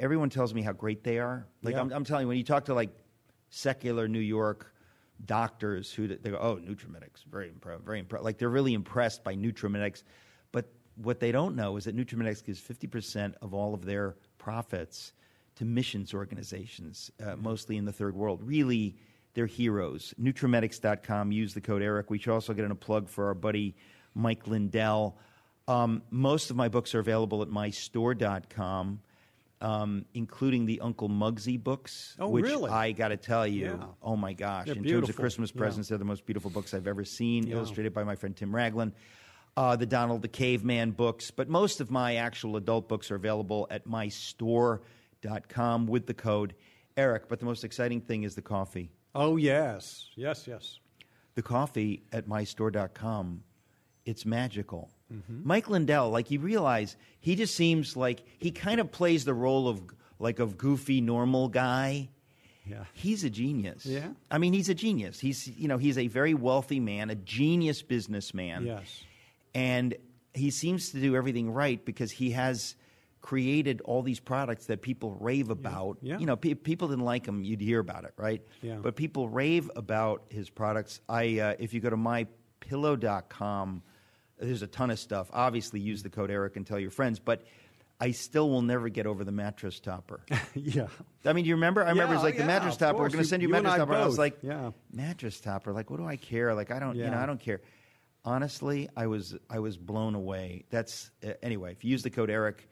everyone tells me how great they are. Like
Yeah.
I'm, I'm telling you, when you talk to like secular New York doctors who they go, oh, Nutramedix, very impressed, very impressed. Like they're really impressed by Nutramedix, but what they don't know is that Nutramedix gives 50% of all of their profits to missions organizations, uh, mostly in the third world. Really, they're heroes. Nutramedix.com. Use the code Eric. We should also get in a plug for our buddy Mike Lindell. Um, most of my books are available at mystore.com, um, including the Uncle Mugsy books,
Oh,
which
really?
I got to tell you,
Yeah.
oh my gosh,
They're
in terms of
beautiful.
Christmas
Yeah.
presents, they're the most beautiful books I've ever seen,
Yeah.
illustrated by my friend Tim Raglin. Uh, the Donald the Caveman books, but most of my actual adult books are available at mystore.com with the code Eric. But the most exciting thing is the coffee.
Oh, yes. Yes, yes.
The coffee at mystore.com, it's magical.
Mm-hmm.
Mike Lindell, like you realize, he just seems like he kind of plays the role of like of goofy normal guy.
Yeah.
He's a genius.
Yeah?
I mean, he's a genius. He's you know, he's a very wealthy man, a genius businessman.
Yes.
And he seems to do everything right because he has created all these products that people rave about.
Yeah.
You know, pe- people didn't like him, you'd hear about it, right?
Yeah.
But people rave about his products. I uh, if you go to mypillow.com, there's a ton of stuff. Obviously, use the code Eric and tell your friends, but I still will never get over the mattress topper. [laughs]
yeah.
I mean, do you remember? I remember
Yeah,
it's like
yeah,
the mattress topper. We're going to send you, a
you and
mattress
I
topper. And I was like,
Yeah.
mattress topper. Like, what do I care? Like, I don't, yeah. you know, I don't care. Honestly, I was, I was blown away. That's uh, anyway. If you use the code Eric,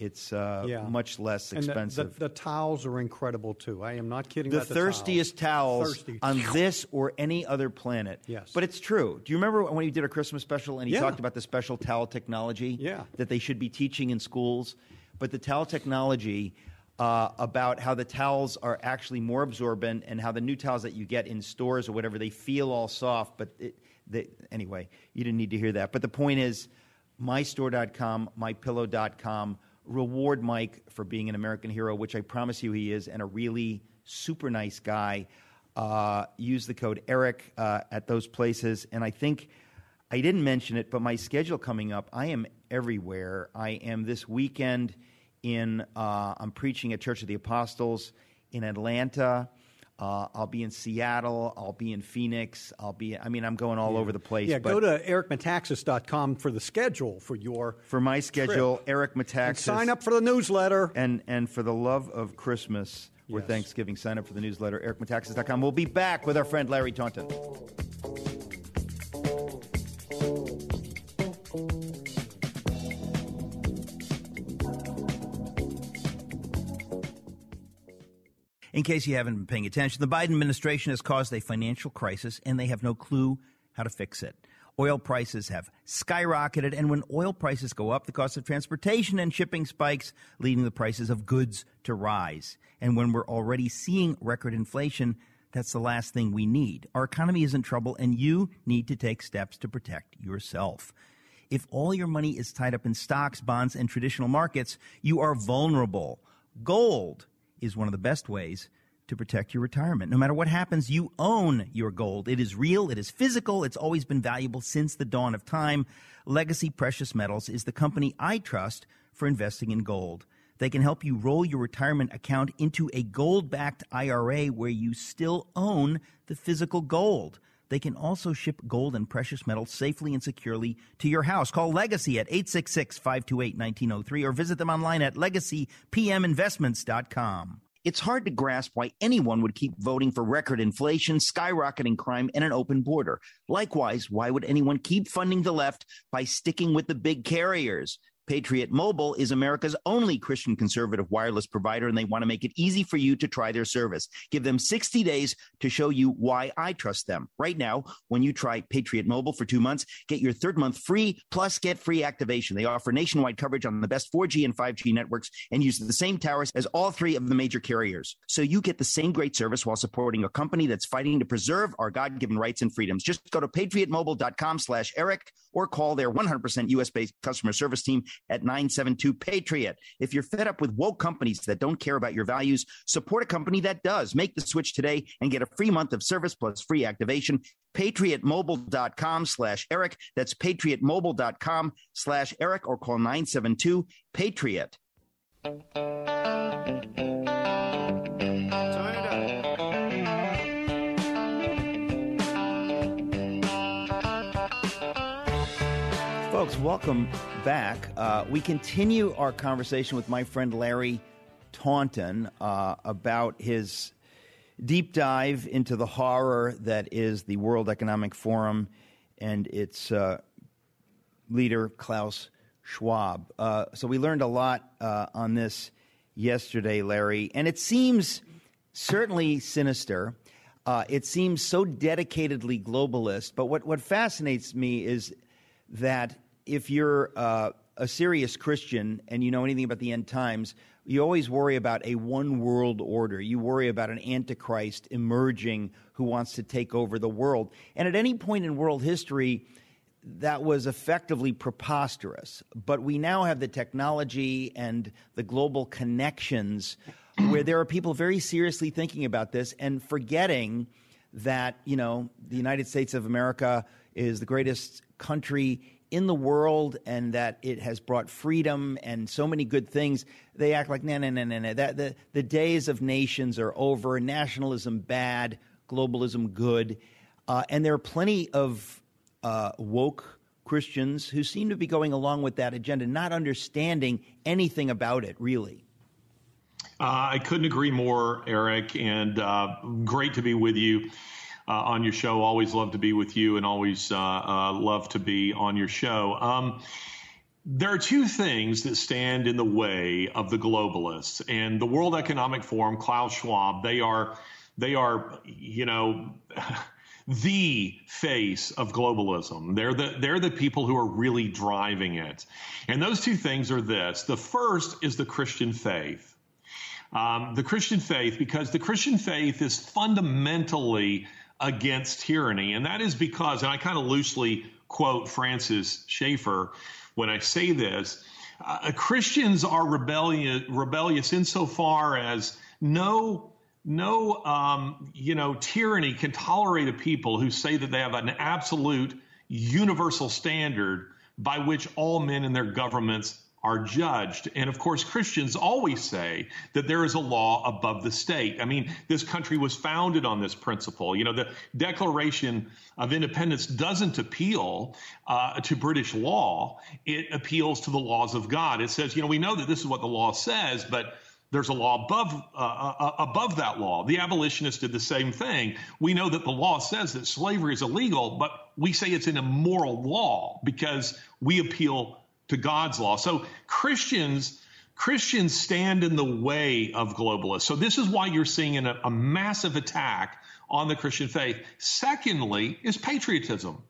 it's uh,
Yeah.
much less
And the-
expensive.
The, the, towels are incredible, too. I am not kidding
the
about the
thirstiest towels,
Thirsty.
on this or any other planet.
Yes.
But it's true. Do you remember when he did a Christmas special and he
Yeah.
talked about the special towel technology
Yeah.
that they should be teaching in schools? But the towel technology uh, about how the towels are actually more absorbent and how the new towels that you get in stores or whatever, they feel all soft. But it, they, anyway, you didn't need to hear that. But the point is, mystore.com, mypillow.com. Reward Mike for being an American hero, which I promise you he is, and a really super nice guy. Uh, use the code Eric uh, at those places. And I think I didn't mention it, but my schedule coming up, I am everywhere. I am this weekend in, uh, I'm preaching at Church of the Apostles in Atlanta. Uh, I'll be in Seattle. I'll be in Phoenix. I'll be, I mean, I'm going all over the place.
Yeah, go to ericmetaxas.com for the schedule for your.
for my schedule,
trip.
Eric Metaxas.
sign up for the newsletter.
And, and for the love of Christmas or
Yes.
Thanksgiving, sign up for the newsletter, ericmetaxas.com. We'll be back with our friend Larry Taunton. In case you haven't been paying attention, the Biden administration has caused a financial crisis and they have no clue how to fix it. Oil prices have skyrocketed, and when oil prices go up, the cost of transportation and shipping spikes, leading the prices of goods to rise. And when we're already seeing record inflation, that's the last thing we need. Our economy is in trouble, and you need to take steps to protect yourself. If all your money is tied up in stocks, bonds, and traditional markets, you are vulnerable. Gold is one of the best ways to protect your retirement. No matter what happens, you own your gold. It is real, it is physical, it's always been valuable since the dawn of time. Legacy Precious Metals is the company I trust for investing in gold. They can help you roll your retirement account into a gold backed IRA where you still own the physical gold. They can also ship gold and precious metals safely and securely to your house. Call Legacy at 866 528 1903 or visit them online at legacypminvestments.com. It's hard to grasp why anyone would keep voting for record inflation, skyrocketing crime, and an open border. Likewise, why would anyone keep funding the left by sticking with the big carriers? Patriot Mobile is America's only Christian conservative wireless provider, and they want to make it easy for you to try their service. Give them 60 days to show you why I trust them. Right now, when you try Patriot Mobile for two months, get your third month free, plus get free activation. They offer nationwide coverage on the best 4G and 5G networks and use the same towers as all three of the major carriers. So you get the same great service while supporting a company that's fighting to preserve our God-given rights and freedoms. Just go to patriotmobile.com slash Eric or call their 100% US-based customer service team at 972 Patriot. If you're fed up with woke companies that don't care about your values, support a company that does. Make the switch today and get a free month of service plus free activation. PatriotMobile.com slash Eric. That's PatriotMobile.com slash Eric or call 972 Patriot. Welcome back. Uh, we continue our conversation with my friend Larry Taunton uh, about his deep dive into the horror that is the World Economic Forum and its uh, leader, Klaus Schwab. Uh, so we learned a lot uh, on this yesterday, Larry, and it seems certainly sinister. Uh, it seems so dedicatedly globalist. But what, what fascinates me is that if you're uh, a serious Christian and you know anything about the end times, you always worry about a one world order. You worry about an antichrist emerging who wants to take over the world. And at any point in world history, that was effectively preposterous. But we now have the technology and the global connections where there are people very seriously thinking about this and forgetting that, you know, the United States of America is the greatest country in the world and that it has brought freedom and so many good things, they act like, no, no, no, no, no. The, the days of nations are over. Nationalism bad, globalism good. Uh, and there are plenty of uh, woke Christians who seem to be going along with that agenda, not understanding anything about it, really.
Uh, I couldn't agree more, Eric, and uh, great to be with you uh, on your show. Always love to be with you and always uh, uh, love to be on your show. Um, there are two things that stand in the way of the globalists and the World Economic Forum, Klaus Schwab. They are, they are, you know, [laughs] the face of globalism. They're the they're the people who are really driving it. And those two things are this. The first is the Christian faith. Um, the Christian faith, because the Christian faith is fundamentally against tyranny. And that is because, and I kind of loosely quote Francis Schaeffer when I say this, uh, Christians are rebellious, rebellious insofar as no, no, um, you know, tyranny can tolerate a people who say that they have an absolute universal standard by which all men and their governments are judged. And of course, Christians always say that there is a law above the state. I mean, this country was founded on this principle. You know, the Declaration of Independence doesn't appeal uh, to British law, it appeals to the laws of God. It says, you know, we know that this is what the law says, but there's a law above uh, uh, above that law. The abolitionists did the same thing. We know that the law says that slavery is illegal, but we say it's an immoral law because we appeal to God's law. So Christians Christians stand in the way of globalists. So this is why you're seeing a, a massive attack on the Christian faith. Secondly, is patriotism.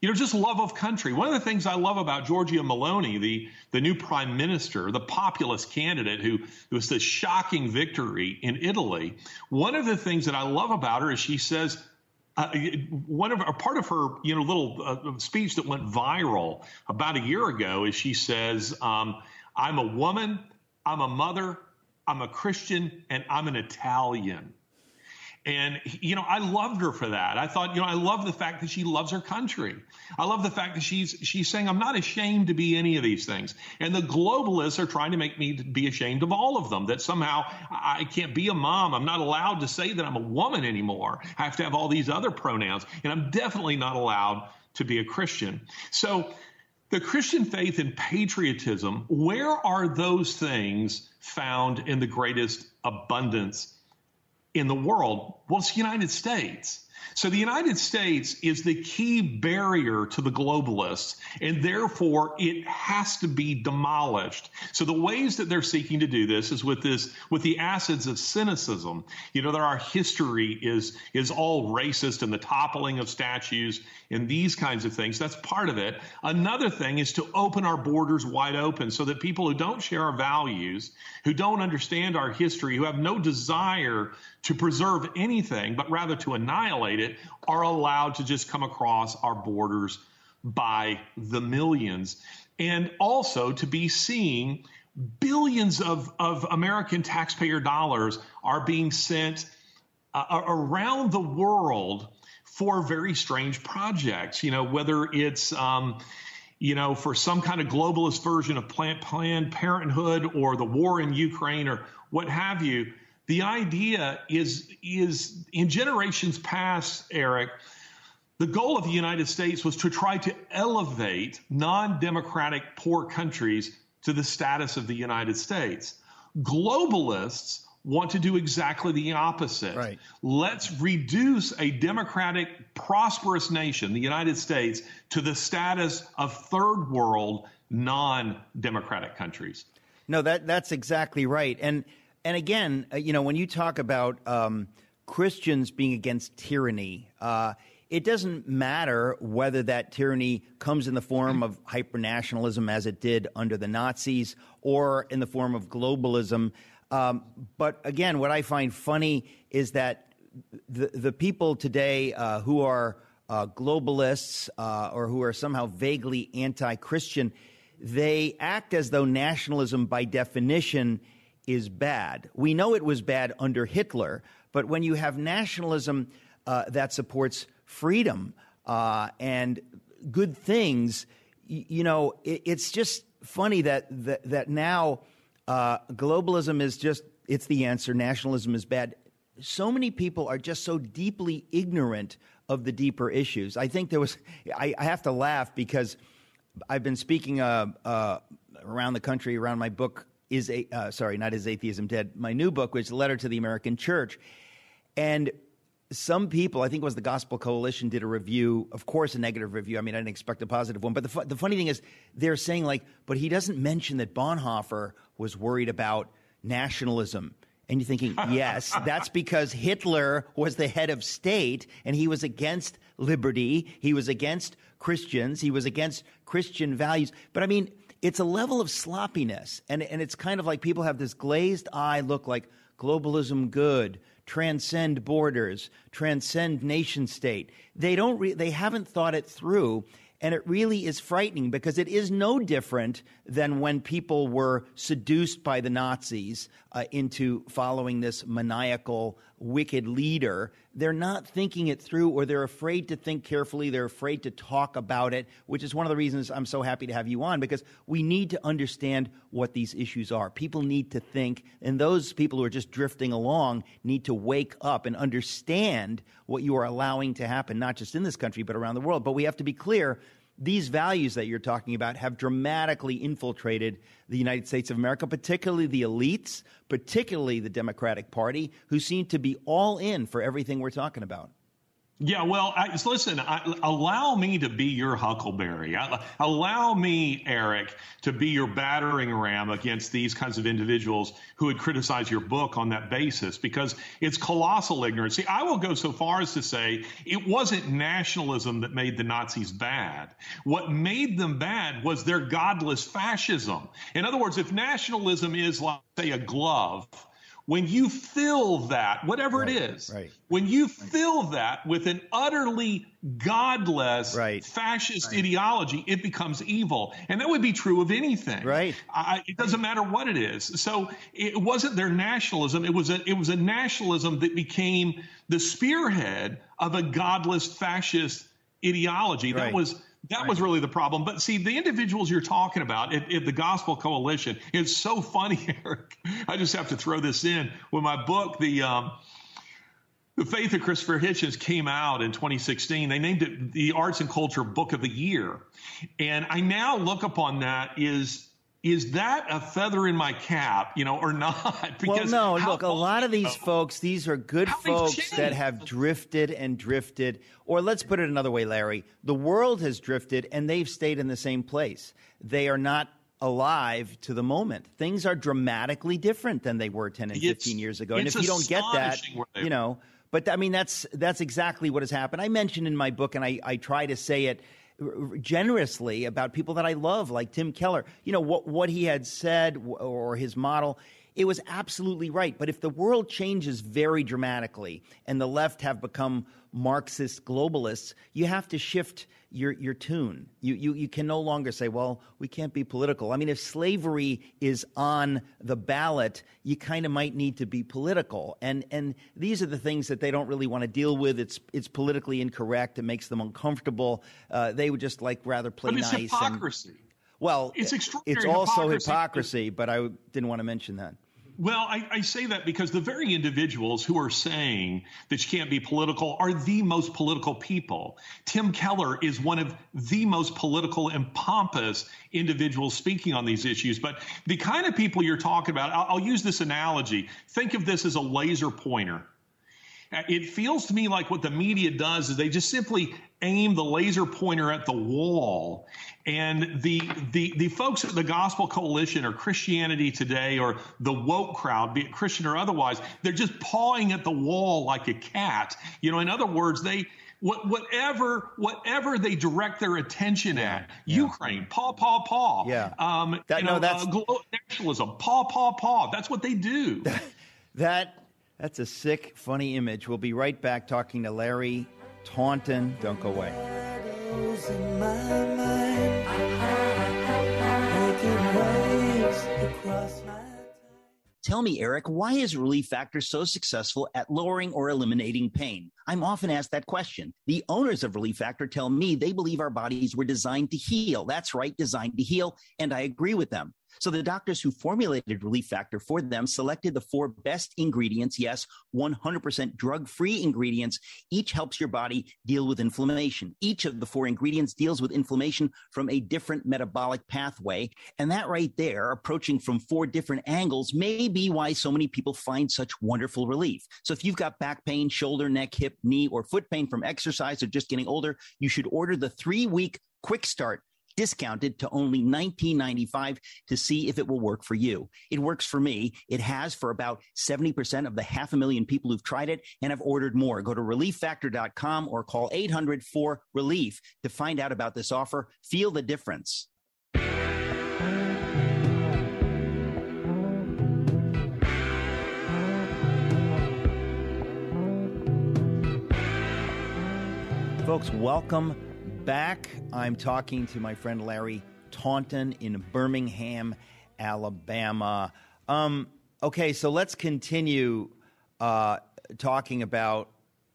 You know, just love of country. One of the things I love about Giorgia Meloni, the, the new prime minister, the populist candidate who, who was this shocking victory in Italy, one of the things that I love about her is she says, uh, one of a part of her you know little uh, speech that went viral about a year ago is she says um, i'm a woman i'm a mother i'm a christian and i'm an italian And, you know, I loved her for that. I thought, you know, I love the fact that she loves her country. I love the fact that she's, she's saying, I'm not ashamed to be any of these things. And the globalists are trying to make me be ashamed of all of them, that somehow I can't be a mom. I'm not allowed to say that I'm a woman anymore. I have to have all these other pronouns. And I'm definitely not allowed to be a Christian. So the Christian faith and patriotism, where are those things found in the greatest abundance in the world? Well, it's the United States. So the United States is the key barrier to the globalists, and therefore it has to be demolished. So the ways that they're seeking to do this is with this with the acids of cynicism. You know that our history is is all racist and the toppling of statues and these kinds of things. That's part of it. Another thing is to open our borders wide open so that people who don't share our values, who don't understand our history, who have no desire to preserve anything, but rather to annihilate it, are allowed to just come across our borders by the millions. And also to be seeing billions of, of American taxpayer dollars are being sent uh, around the world for very strange projects. You know, whether it's, um, you know, for some kind of globalist version of Planned Parenthood or the war in Ukraine or what have you the idea is is in generations past, Eric, the goal of the United States was to try to elevate non-democratic poor countries to the status of the United States. Globalists want to do exactly the opposite.
Right.
Let's reduce a democratic, prosperous nation, the United States, to the status of third world, non democratic countries.
No, that, that's exactly right. And and again, uh, you know, when you talk about um, Christians being against tyranny, uh, it doesn't matter whether that tyranny comes in the form of hypernationalism, as it did under the Nazis, or in the form of globalism. Um, but again, what I find funny is that the, the people today uh, who are uh, globalists uh, or who are somehow vaguely anti Christian, they act as though nationalism, by definition, is bad. We know it was bad under Hitler, but when you have nationalism uh, that supports freedom uh, and good things, y- you know, it, it's just funny that that, that now uh, globalism is just it's the answer. Nationalism is bad. So many people are just so deeply ignorant of the deeper issues. I think there was. I, I have to laugh because I've been speaking uh, uh, around the country around my book is a uh, sorry, not is atheism dead? My new book, which is a letter to the American Church, and some people, I think it was the Gospel Coalition, did a review. Of course, a negative review. I mean, I didn't expect a positive one. But the, fu- the funny thing is, they're saying like, but he doesn't mention that Bonhoeffer was worried about nationalism. And you're thinking, [laughs] yes, that's because Hitler was the head of state and he was against liberty. He was against Christians. He was against Christian values. But I mean, it's a level of sloppiness. And, and it's kind of like people have this glazed eye look like globalism good, transcend borders, transcend nation state. They don't re- they haven't thought it through. And it really is frightening because it is no different than when people were seduced by the Nazis uh, into following this maniacal, wicked leader. They're not thinking it through or they're afraid to think carefully. They're afraid to talk about it, which is one of the reasons I'm so happy to have you on because we need to understand what these issues are. People need to think, and those people who are just drifting along need to wake up and understand what you are allowing to happen, not just in this country, but around the world. But we have to be clear these values that you're talking about have dramatically infiltrated the United States of America, particularly the elites, particularly the Democratic Party, who seem to be all in for everything we're talking about.
Yeah, well, I, listen, I, allow me to be your huckleberry. I, allow me, Eric, to be your battering ram against these kinds of individuals who would criticize your book on that basis because it's colossal ignorance. See, I will go so far as to say it wasn't nationalism that made the Nazis bad. What made them bad was their godless fascism. In other words, if nationalism is, like, say, a glove, when you fill that, whatever
Right,
it is,
right.
when you fill that with an utterly godless
Right.
fascist ideology, it becomes evil. And that would be true of anything.
Right.
I, it doesn't matter what it is. So it wasn't their nationalism. It was a it was a nationalism that became the spearhead of a godless fascist ideology. That was that was really the problem. But see, the individuals you're talking about at, at the Gospel Coalition, it's so funny, [laughs] Eric. I just have to throw this in. When my book, the um, the Faith of Christopher Hitchens came out in 2016. They named it the Arts and Culture Book of the Year. And I now look upon that is is that a feather in my cap, you know, or [laughs] not?
Well, no, look, a lot of these folks, these are good folks that have drifted and drifted. Or let's put it another way, Larry. The world has drifted and they've stayed in the same place. They are not alive to the moment. Things are dramatically different than they were 10 and
It's-
15 years ago. And if you don't get that,
astonishing where they
you know, but I mean, that's, that's exactly what has happened. I mentioned in my book, and I, I try to say it generously about people that I love, like Tim Keller. You know, what, what he had said or his model, it was absolutely right. But if the world changes very dramatically and the left have become Marxist globalists, you have to shift your, your tune. You, you, you can no longer say, well, we can't be political. I mean, if slavery is on the ballot, you kind of might need to be political. And, and these are the things that they don't really want to deal with. It's, it's politically incorrect. It makes them uncomfortable. Uh, they would just like rather play
But it's
nice. and-
hypocrisy.
well,
It's extraordinary
It's also
hypocrisy.
hypocrisy, but I didn't want to mention that.
Well, I, I say that because the very individuals who are saying that you can't be political are the most political people. Tim Keller is one of the most political and pompous individuals speaking on these issues. But the kind of people you're talking about, I'll, I'll use this analogy. Think of this as a laser pointer. It feels to me like what the media does is they just simply aim the laser pointer at the wall. And the, the, the folks at the Gospel Coalition or Christianity Today or the woke crowd, be it Christian or otherwise, they're just pawing at the wall like a cat. You know, in other words, they, what, whatever, whatever they direct their attention at, Ukraine, paw, paw, paw.
Yeah.
Um,
That-
you
no,
know,
that's-
uh, glo- nationalism, paw, paw, paw. That's what they do. [laughs]
That that's a sick, funny image. We'll be right back talking to Larry Taunton. Don't go away.
Tell me, Eric, why is Relief Factor so successful at lowering or eliminating pain? I'm often asked that question. The owners of Relief Factor tell me they believe our bodies were designed to heal. That's right, designed to heal. And I agree with them. So the doctors who formulated Relief Factor for them selected the four best ingredients. Yes, 100% drug free ingredients. Each helps your body deal with inflammation. Each of the four ingredients deals with inflammation from a different metabolic pathway. And that right there, approaching from four different angles, may be why so many people find such wonderful relief. So if you've got back pain, shoulder, neck, hip, knee, or foot pain from exercise or just getting older, you should order the three week quick start discounted to only $19.95 to see if it will work for you. It works for me. It has for about 70% of the half a million people who've tried it and have ordered more. Go to relieffactor.com or call 800 4 relief to find out about this offer. Feel the difference.
Folks, welcome back. I'm talking to my friend Larry Taunton in Birmingham, Alabama. Um, okay, so let's continue uh, talking about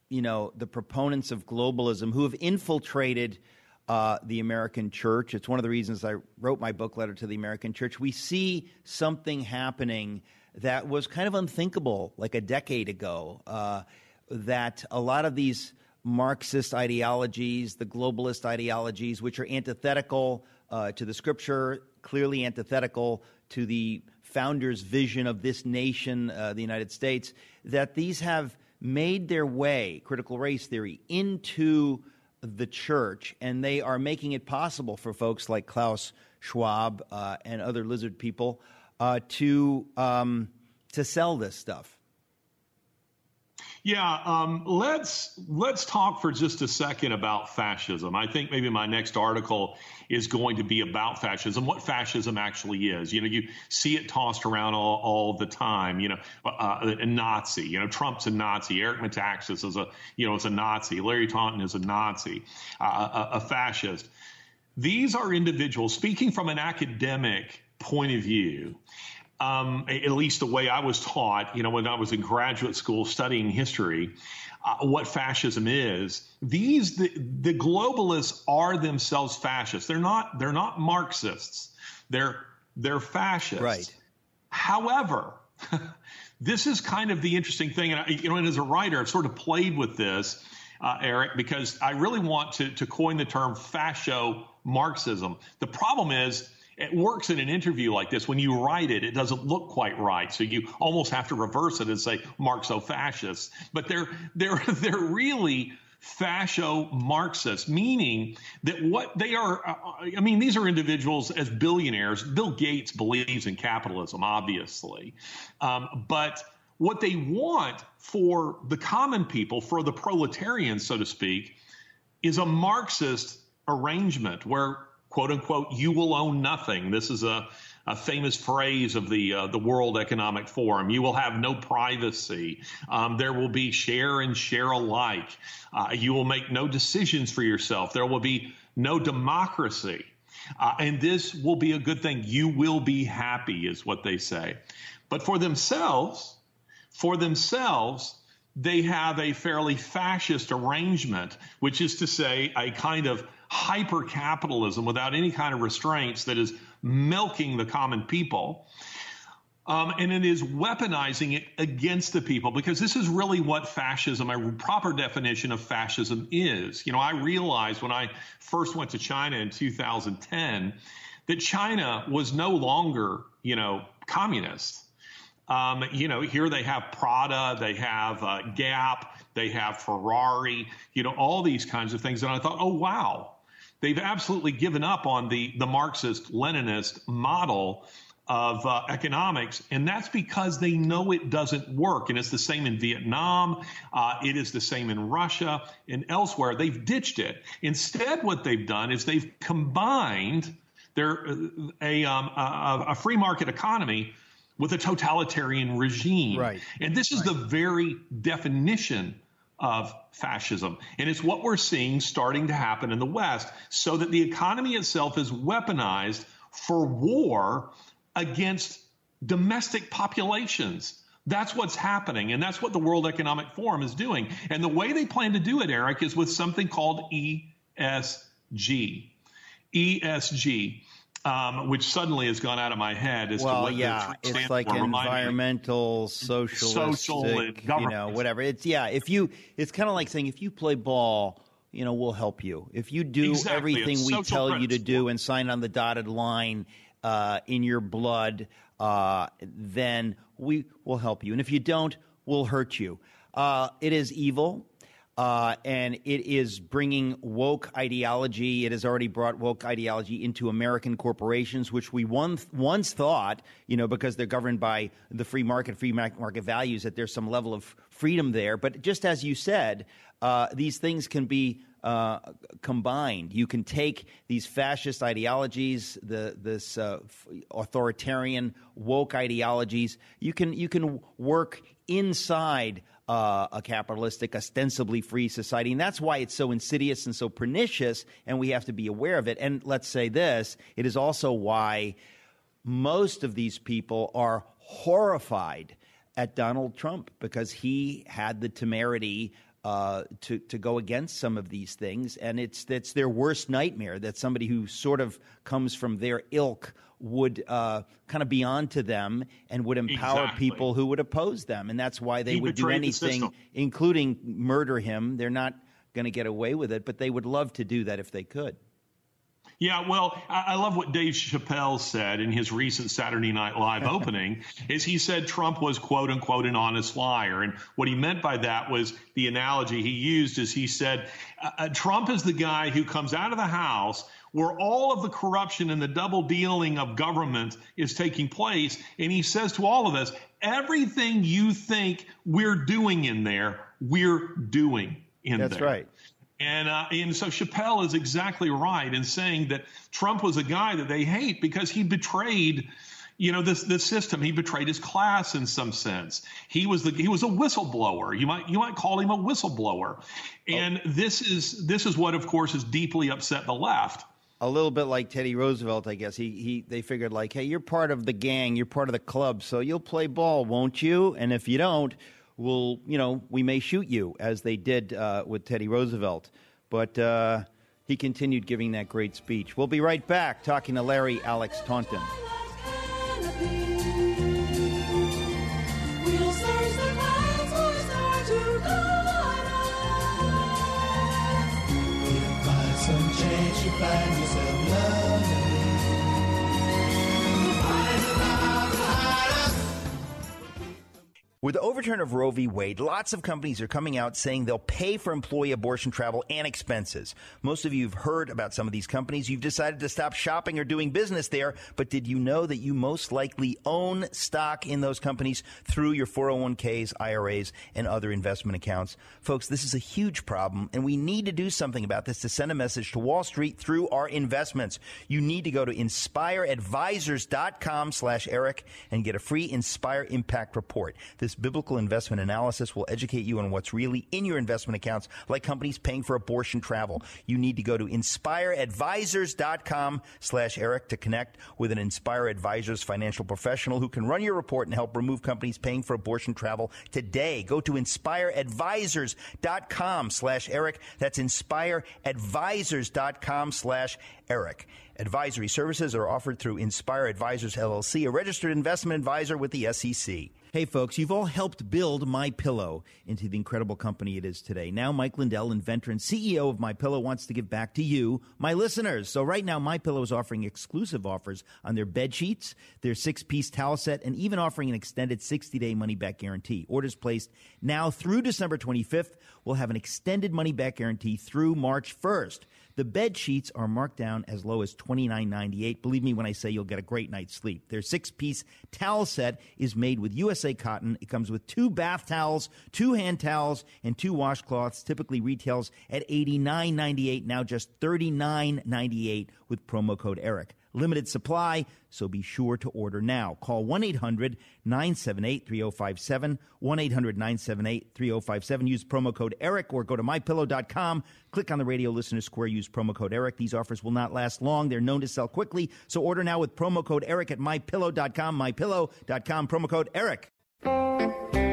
you know the proponents of globalism who have infiltrated uh, the American church. It's one of the reasons I wrote my book letter to the American church. We see something happening that was kind of unthinkable like a decade ago. Uh, that a lot of these Marxist ideologies, the globalist ideologies, which are antithetical uh, to the scripture, clearly antithetical to the founder's vision of this nation, uh, the United States, that these have made their way, critical race theory, into the church, and they are making it possible for folks like Klaus Schwab uh, and other lizard people uh, to um, to sell this stuff.
Yeah, um, let's let's talk for just a second about fascism. I think maybe my next article is going to be about fascism, what fascism actually is. You know, you see it tossed around all, all the time. You know, uh, a Nazi. You know, Trump's a Nazi. Eric Metaxas is a you know is a Nazi. Larry Taunton is a Nazi, uh, a, a fascist. These are individuals speaking from an academic point of view um, at least the way I was taught, you know, when I was in graduate school studying history, uh, what fascism is. These the, the globalists are themselves fascists. They're not they're not Marxists. They're they're fascists.
Right.
However, [laughs] this is kind of the interesting thing, and I, you know, and as a writer, I've sort of played with this. Uh, Eric, because I really want to, to coin the term fascio Marxism. The problem is it works in an interview like this. When you write it, it doesn't look quite right. So you almost have to reverse it and say Marxo-fascist. But they're they're [laughs] they're really fascio Marxists, meaning that what they are, uh, I mean, these are individuals as billionaires. Bill Gates believes in capitalism, obviously. Um, but what they want for the common people, for the proletarians, so to speak, is a Marxist arrangement where quote unquote, you will own nothing. This is a, a famous phrase of the uh, the World Economic Forum. You will have no privacy. Um, there will be share and share alike. Uh, you will make no decisions for yourself. There will be no democracy. Uh, and this will be a good thing. You will be happy, is what they say. But for themselves, for themselves, they have a fairly fascist arrangement, which is to say, a kind of hyper capitalism without any kind of restraints that is milking the common people. Um, and it is weaponizing it against the people because this is really what fascism, a proper definition of fascism is. You know, I realized when I first went to China in 2010 that China was no longer, you know, communist. Um, you know, here they have Prada, they have uh, Gap, they have Ferrari, you know, all these kinds of things. And I thought, oh, wow, They've absolutely given up on the, the Marxist Leninist model of uh, economics, and that's because they know it doesn't work. And it's the same in Vietnam, uh, it is the same in Russia and elsewhere. They've ditched it. Instead, what they've done is they've combined their a, um, a, a free market economy with a totalitarian regime.
Right.
And this is
right.
the very definition of fascism. And it's what we're seeing starting to happen in the West, so that the economy itself is weaponized for war against domestic populations. That's what's happening. And that's what the World Economic Forum is doing. And the way they plan to do it, Eric, is with something called ESG. ESG um, which suddenly has gone out of my head as
well,
to what
yeah, it's like
for.
environmental, socialistic,
social,
you know, whatever. It's yeah. If you, it's kind of like saying if you play ball, you know, we'll help you. If you do
exactly.
everything we tell you to do and sign on the dotted line uh, in your blood, uh, then we will help you. And if you don't, we'll hurt you. Uh, it is evil. Uh, and it is bringing woke ideology. It has already brought woke ideology into American corporations, which we once, once thought, you know, because they're governed by the free market, free market values, that there's some level of freedom there. But just as you said, uh, these things can be uh, combined. You can take these fascist ideologies, the, this uh, authoritarian woke ideologies. You can you can work inside uh, a capitalistic, ostensibly free society. And that's why it's so insidious and so pernicious, and we have to be aware of it. And let's say this it is also why most of these people are horrified at Donald Trump because he had the temerity uh, to to go against some of these things, and it's that's their worst nightmare that somebody who sort of comes from their ilk would uh, kind of be onto them and would empower
exactly.
people who would oppose them. And that's why they
he
would do anything, including murder him. They're not going to get away with it, but they would love to do that if they could.
Yeah, well, I love what Dave Chappelle said in his recent Saturday Night Live [laughs] opening. is he said Trump was quote unquote an honest liar, and what he meant by that was the analogy he used is he said uh, Trump is the guy who comes out of the house where all of the corruption and the double dealing of government is taking place. And he says to all of us, everything you think we're doing in there, we're doing in
That's
there.
right.
And, uh, and so Chappelle is exactly right in saying that Trump was a guy that they hate because he betrayed, you know, this this system. He betrayed his class in some sense. He was the he was a whistleblower. You might you might call him a whistleblower. And this is this is what, of course, has deeply upset the left.
a little bit like Teddy Roosevelt, I guess. He he they figured like, hey, you're part of the gang, you're part of the club, so you'll play ball, won't you? And if you don't, we'll you know we may shoot you, as they did uh, with Teddy Roosevelt. But uh, he continued giving that great speech. We'll be right back talking to Larry Alex Taunton.
Some change, you find
With the overturn of Roe v. Wade, lots of companies are coming out saying they'll pay for employee abortion travel and expenses. Most of you have heard about some of these companies. You've decided to stop shopping or doing business there, but did you know that you most likely own stock in those companies through your 401ks, IRAs, and other investment accounts? Folks, this is a huge problem, and we need to do something about this to send a message to Wall Street through our investments. You need to go to inspireadvisors.com slash Eric and get a free Inspire Impact Report. This biblical investment analysis will educate you on what's really in your investment accounts, like companies paying for abortion travel. You need to go to inspireadvisors.com slash Eric to connect with an Inspire Advisors financial professional who can run your report and help remove companies paying for abortion travel today. Go to inspireadvisors.com slash Eric. That's inspireadvisors.com slash Eric. Advisory services are offered through Inspire Advisors LLC, a registered investment advisor with the SEC. Hey folks, you've all helped build My Pillow into the incredible company it is today. Now Mike Lindell, inventor and CEO of My Pillow, wants to give back to you, my listeners. So right now My Pillow is offering exclusive offers on their bed sheets, their six-piece towel set, and even offering an extended 60-day money-back guarantee. Orders placed now through December 25th will have an extended money-back guarantee through March 1st. The bed sheets are marked down as low as $29.98. Believe me when I say you'll get a great night's sleep. Their six piece towel set is made with USA cotton. It comes with two bath towels, two hand towels, and two washcloths. Typically retails at $89.98, now just $39.98 with promo code ERIC. Limited supply, so be sure to order now. Call 1 800 978 3057. 1 800 978 3057. Use promo code ERIC or go to mypillow.com. Click on the radio listener square. Use promo code ERIC. These offers will not last long. They're known to sell quickly. So order now with promo code ERIC at mypillow.com. Mypillow.com. Promo code ERIC.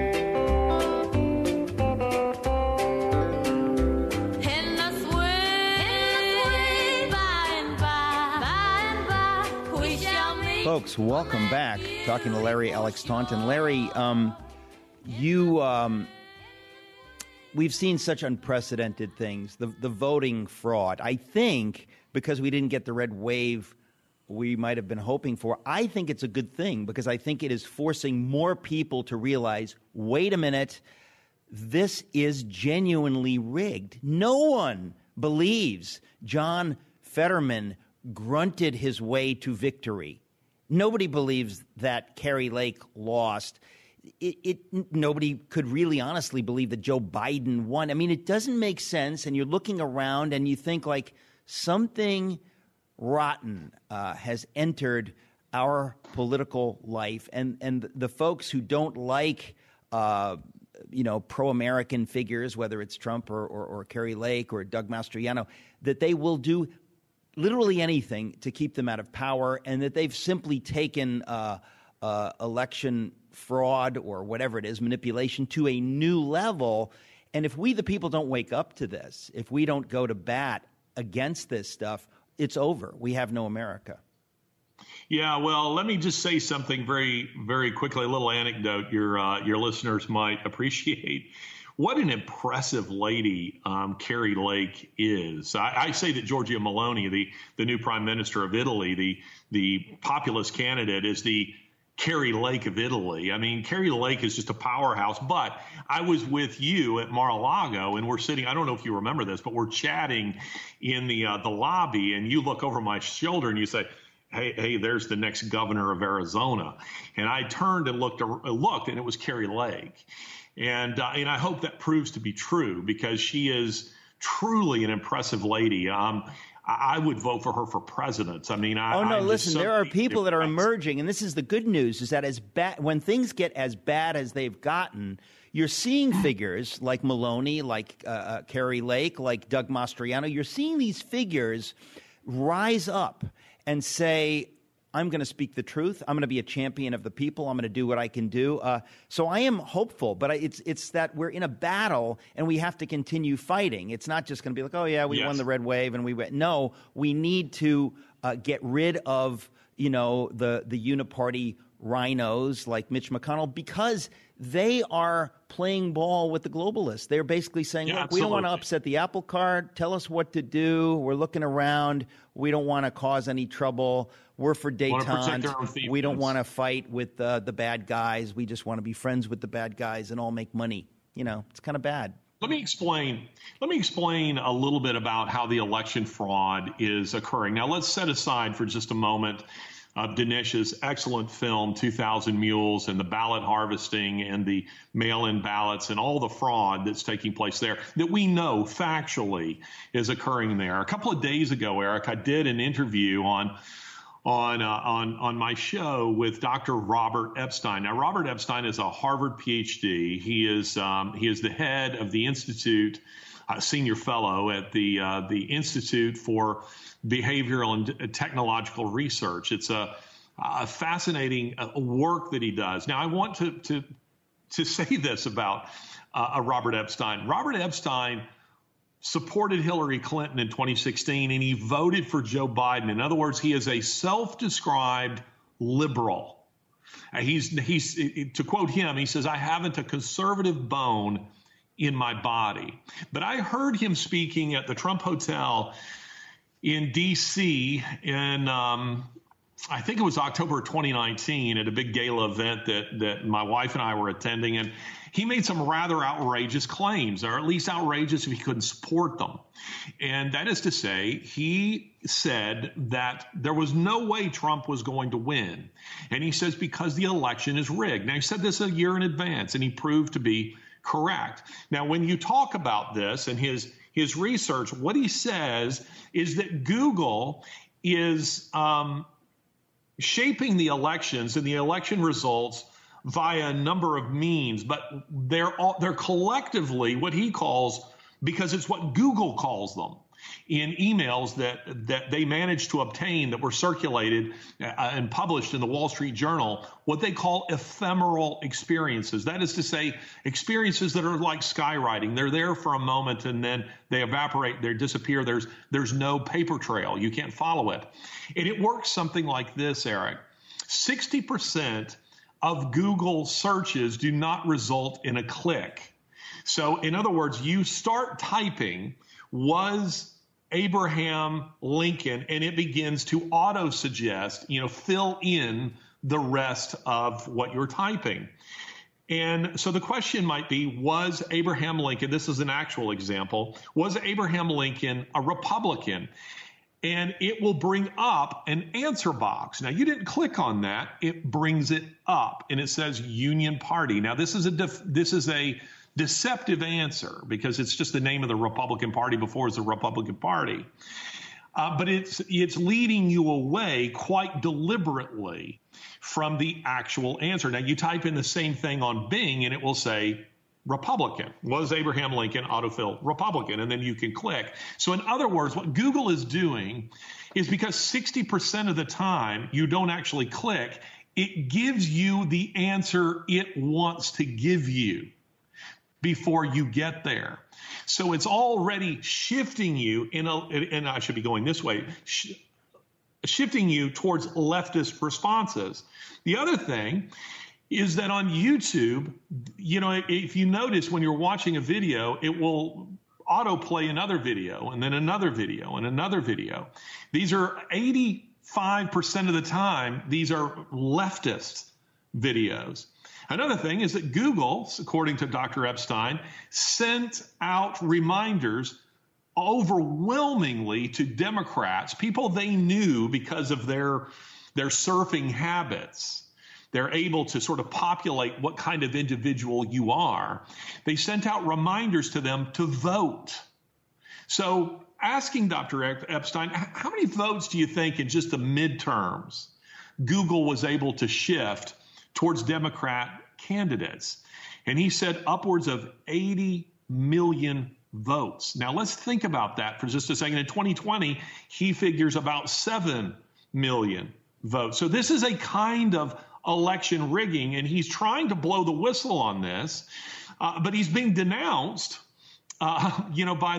Folks, welcome back. Talking to Larry Alex Taunton. Larry, um, you, um, we've seen such unprecedented things. The the voting fraud. I think because we didn't get the red wave we might have been hoping for. I think it's a good thing because I think it is forcing more people to realize. Wait a minute. This is genuinely rigged. No one believes John Fetterman grunted his way to victory. Nobody believes that Kari Lake lost. It, it, nobody could really honestly believe that Joe Biden won. I mean, it doesn't make sense. And you're looking around and you think like something rotten uh, has entered our political life, and and the folks who don't like. Uh, you know, pro-American figures, whether it's Trump or, or, or Kari Lake or Doug Mastriano, that they will do literally anything to keep them out of power, and that they've simply taken uh, uh, election fraud or whatever it is, manipulation, to a new level. And if we, the people, don't wake up to this, if we don't go to bat against this stuff, it's over. We have no America.
Yeah, well, let me just say something very, very quickly. A little anecdote your uh, your listeners might appreciate. What an impressive lady um, Kari Lake is. I, I, say that Giorgia Meloni, the the new prime minister of Italy, the the populist candidate, is the Kari Lake of Italy. I mean, Kari Lake is just a powerhouse. But I was with you at Mar-a-Lago, and we're sitting. I don't know if you remember this, but we're chatting in the uh, the lobby, and you look over my shoulder and you say hey, hey, there's the next governor of Arizona. And I turned and looked, looked, and it was Kari Lake. And uh, and I hope that proves to be true because she is truly an impressive lady. Um, I would vote for her for president. I mean, I,
oh no,
I'm
listen,
so
there are people that are emerging, and this is the good news: is that as bad when things get as bad as they've gotten, you're seeing [clears throat] figures like Meloni, like uh, uh, Kari Lake, like Doug Mastriano. You're seeing these figures rise up and say, I'm going to speak the truth. I'm going to be a champion of the people. I'm going to do what I can do. Uh, so I am hopeful, but I, it's it's that we're in a battle and we have to continue fighting. It's not just going to be like, oh yeah, we
Yes.
won the red wave and we went. No, we need to uh, get rid of you know the the uniparty RINOs like Mitch McConnell because they are playing ball with the globalists. They're basically saying,
Yeah,
look, we don't want to upset the apple cart. Tell us what to do. We're looking around. We don't want to cause any trouble. We're for detente. We don't want to fight with uh, the bad guys. We just want to be friends with the bad guys and all make money. You know, it's kind of bad.
Let me explain. Let me explain a little bit about how the election fraud is occurring. Now, let's set aside for just a moment uh, Dinesh's excellent film, 2000 Mules, and the ballot harvesting and the mail in ballots and all the fraud that's taking place there that we know factually is occurring there. A couple of days ago, Eric, I did an interview on on uh, on on my show with Dr. Robert Epstein. Now, Robert Epstein is a Harvard PhD. He is um, he is the head of the institute, uh, senior fellow at the uh, the Institute for Behavioral and Technological Research. It's a, a fascinating uh, work that he does. Now, I want to to to say this about uh, Robert Epstein. Robert Epstein supported Hillary Clinton in 2016 and he voted for Joe Biden. In other words, he is a self described liberal. Uh, He's, he's, to quote him, he says, I haven't a conservative bone in my body. But I heard him speaking at the Trump Hotel in D.C. in, um, I think it was October 2019 at a big gala event that, that my wife and I were attending. And he made some rather outrageous claims, or at least outrageous if he couldn't support them. And that is to say, he said that there was no way Trump was going to win. And he says because the election is rigged. Now, he said this a year in advance, and he proved to be correct. Now, when you talk about this and his his research, what he says is that Google is um, shaping the elections and the election results via a number of means, but they're all, they're collectively what he calls because it's what Google calls them in emails that that they managed to obtain that were circulated uh, and published in the Wall Street Journal what they call ephemeral experiences. That is to say experiences that are like skywriting. They're there for a moment and then they evaporate they disappear. There's there's no paper trail. You can't follow it. And it works something like this Eric. 60% of Google searches do not result in a click. So, in other words, you start typing, was Abraham Lincoln, and it begins to auto suggest, you know, fill in the rest of what you're typing. And so the question might be Was Abraham Lincoln, this is an actual example, was Abraham Lincoln a Republican? And it will bring up an answer box. Now, you didn't click on that, it brings it up and it says Union Party. Now, this is a, def- this is a, deceptive answer because it's just the name of the Republican Party before it's the Republican Party. Uh, but it's it's leading you away quite deliberately from the actual answer. Now you type in the same thing on Bing and it will say Republican. Was Abraham Lincoln autofill Republican? And then you can click. So in other words, what Google is doing is because 60% of the time you don't actually click, it gives you the answer it wants to give you before you get there. So it's already shifting you in a, and I should be going this way, sh- shifting you towards leftist responses. The other thing is that on YouTube, you know, if you notice when you're watching a video, it will autoplay another video and then another video and another video. These are 85% of the time, these are leftist videos. Another thing is that Google, according to Dr. Epstein, sent out reminders overwhelmingly to Democrats, people they knew because of their their surfing habits. They're able to sort of populate what kind of individual you are. They sent out reminders to them to vote. So, asking Dr. Epstein, how many votes do you think in just the midterms Google was able to shift towards Democrat candidates? And he said upwards of 80 million votes. Now, let's think about that for just a second. In 2020, he figures about 7 million votes. So, this is a kind of election rigging, and he's trying to blow the whistle on this, uh, but he's being denounced. Uh, you know, by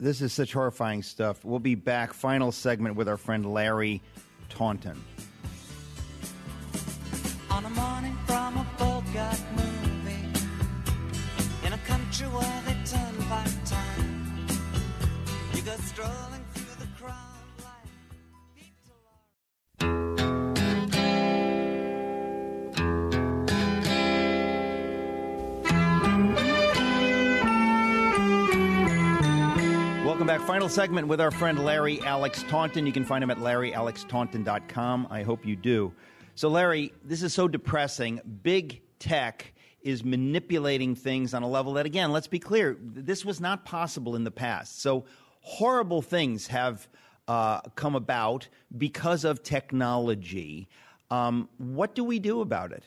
this is,
such horrifying stuff. We'll be back. Final segment with our friend Larry Taunton. On a morning from a Bogart movie, in a country where they turn time, you go strolling. Back. Final segment with our friend Larry Alex Taunton. You can find him at larryalextaunton.com. I hope you do. So, Larry, this is so depressing. Big tech is manipulating things on a level that, again, let's be clear, this was not possible in the past. So, horrible things have uh, come about because of technology. Um, what do we do about it?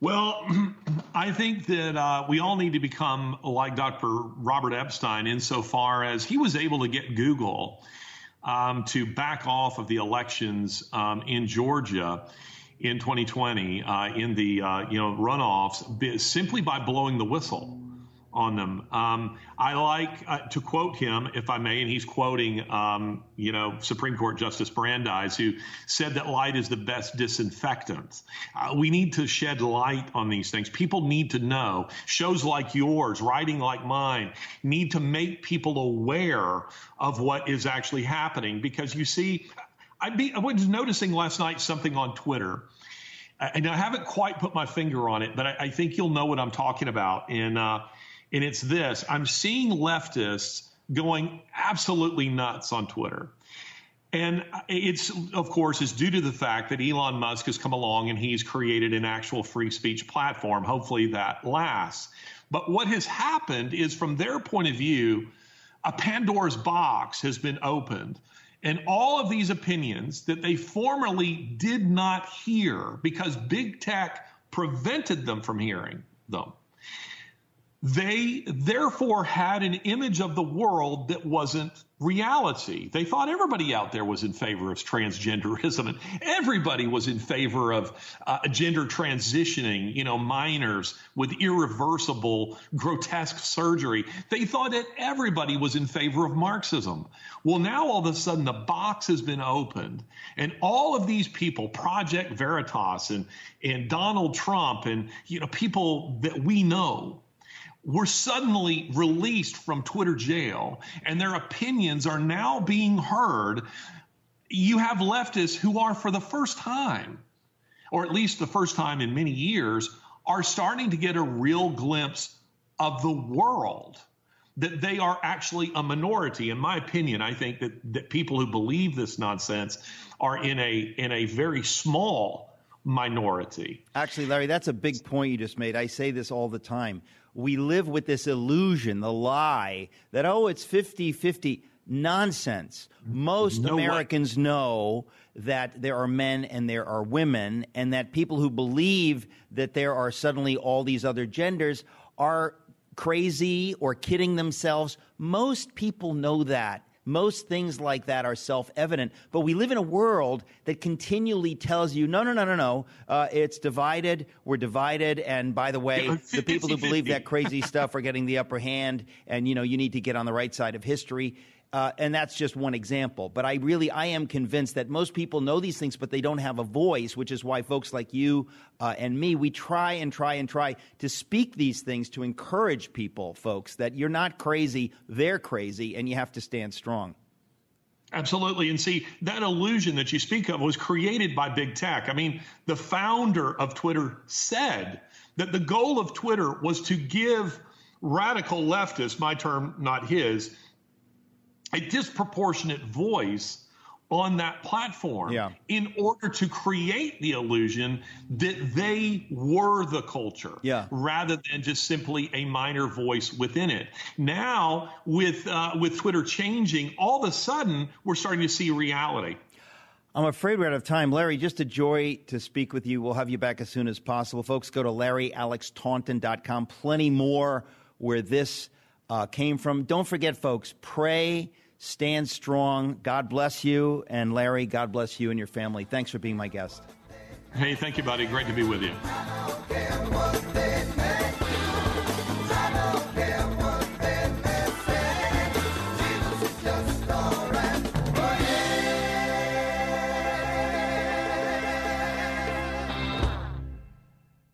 Well, [clears throat] I think that uh, we all need to become like Dr. Robert Epstein insofar as he was able to get Google um, to back off of the elections um, in Georgia in 2020 uh, in the uh, you know runoffs simply by blowing the whistle on them. Um, I like uh, to quote him, if I may, and he's quoting, um, you know, Supreme Court Justice Brandeis, who said that light is the best disinfectant. Uh, we need to shed light on these things. People need to know. Shows like yours, writing like mine, need to make people aware of what is actually happening. Because you see, I, be, I was noticing last night something on Twitter and I haven't quite put my finger on it, but I, I, think you'll know what I'm talking about. And uh, and it's this I'm seeing leftists going absolutely nuts on Twitter. And it's, of course, is due to the fact that Elon Musk has come along and he's created an actual free speech platform. Hopefully that lasts. But what has happened is, from their point of view, a Pandora's box has been opened. And all of these opinions that they formerly did not hear because big tech prevented them from hearing them they therefore had an image of the world that wasn't reality. They thought everybody out there was in favor of transgenderism and everybody was in favor of uh, gender transitioning, you know, minors with irreversible, grotesque surgery. They thought that everybody was in favor of Marxism. Well, now all of a sudden the box has been opened and all of these people, Project Veritas and, and Donald Trump and, you know, people that we know, were suddenly released from Twitter jail and their opinions are now being heard, you have leftists who are, for the first time, or at least the first time in many years, are starting to get a real glimpse of the world. That they are actually a minority. In my opinion, I think that, that people who believe this nonsense are in a in a very small minority.
Actually, Larry, that's a big point you just made. I say this all the time we live with this illusion, the lie that, oh, it's 50 50. Nonsense. Most no Americans way. know that there are men and there are women, and that people who believe that there are suddenly all these other genders are crazy or kidding themselves. Most people know that. Most things like that are self evident, but we live in a world that continually tells you, no, no, no, no, no, uh, it's divided, we're divided, and by the way, [laughs] the people who believe that crazy stuff are getting the upper hand, and you know, you need to get on the right side of history. Uh, and that's just one example. But I really, I am convinced that most people know these things, but they don't have a voice, which is why folks like you uh, and me, we try and try and try to speak these things to encourage people, folks, that you're not crazy, they're crazy, and you have to stand strong.
Absolutely. And see, that illusion that you speak of was created by big tech. I mean, the founder of Twitter said that the goal of Twitter was to give radical leftists, my term, not his, a disproportionate voice on that platform
Yeah.
in order to create the illusion that they were the culture
Yeah.
rather than just simply a minor voice within it. Now, with uh, with Twitter changing, all of a sudden we're starting to see reality.
I'm afraid we're out of time. Larry, just a joy to speak with you. We'll have you back as soon as possible. Folks, go to larryalextaunton.com. Plenty more where this uh, came from. Don't forget, folks, pray, stand strong. God bless you. And Larry, God bless you and your family. Thanks for being my guest.
Hey, thank you, buddy. Great to be with you.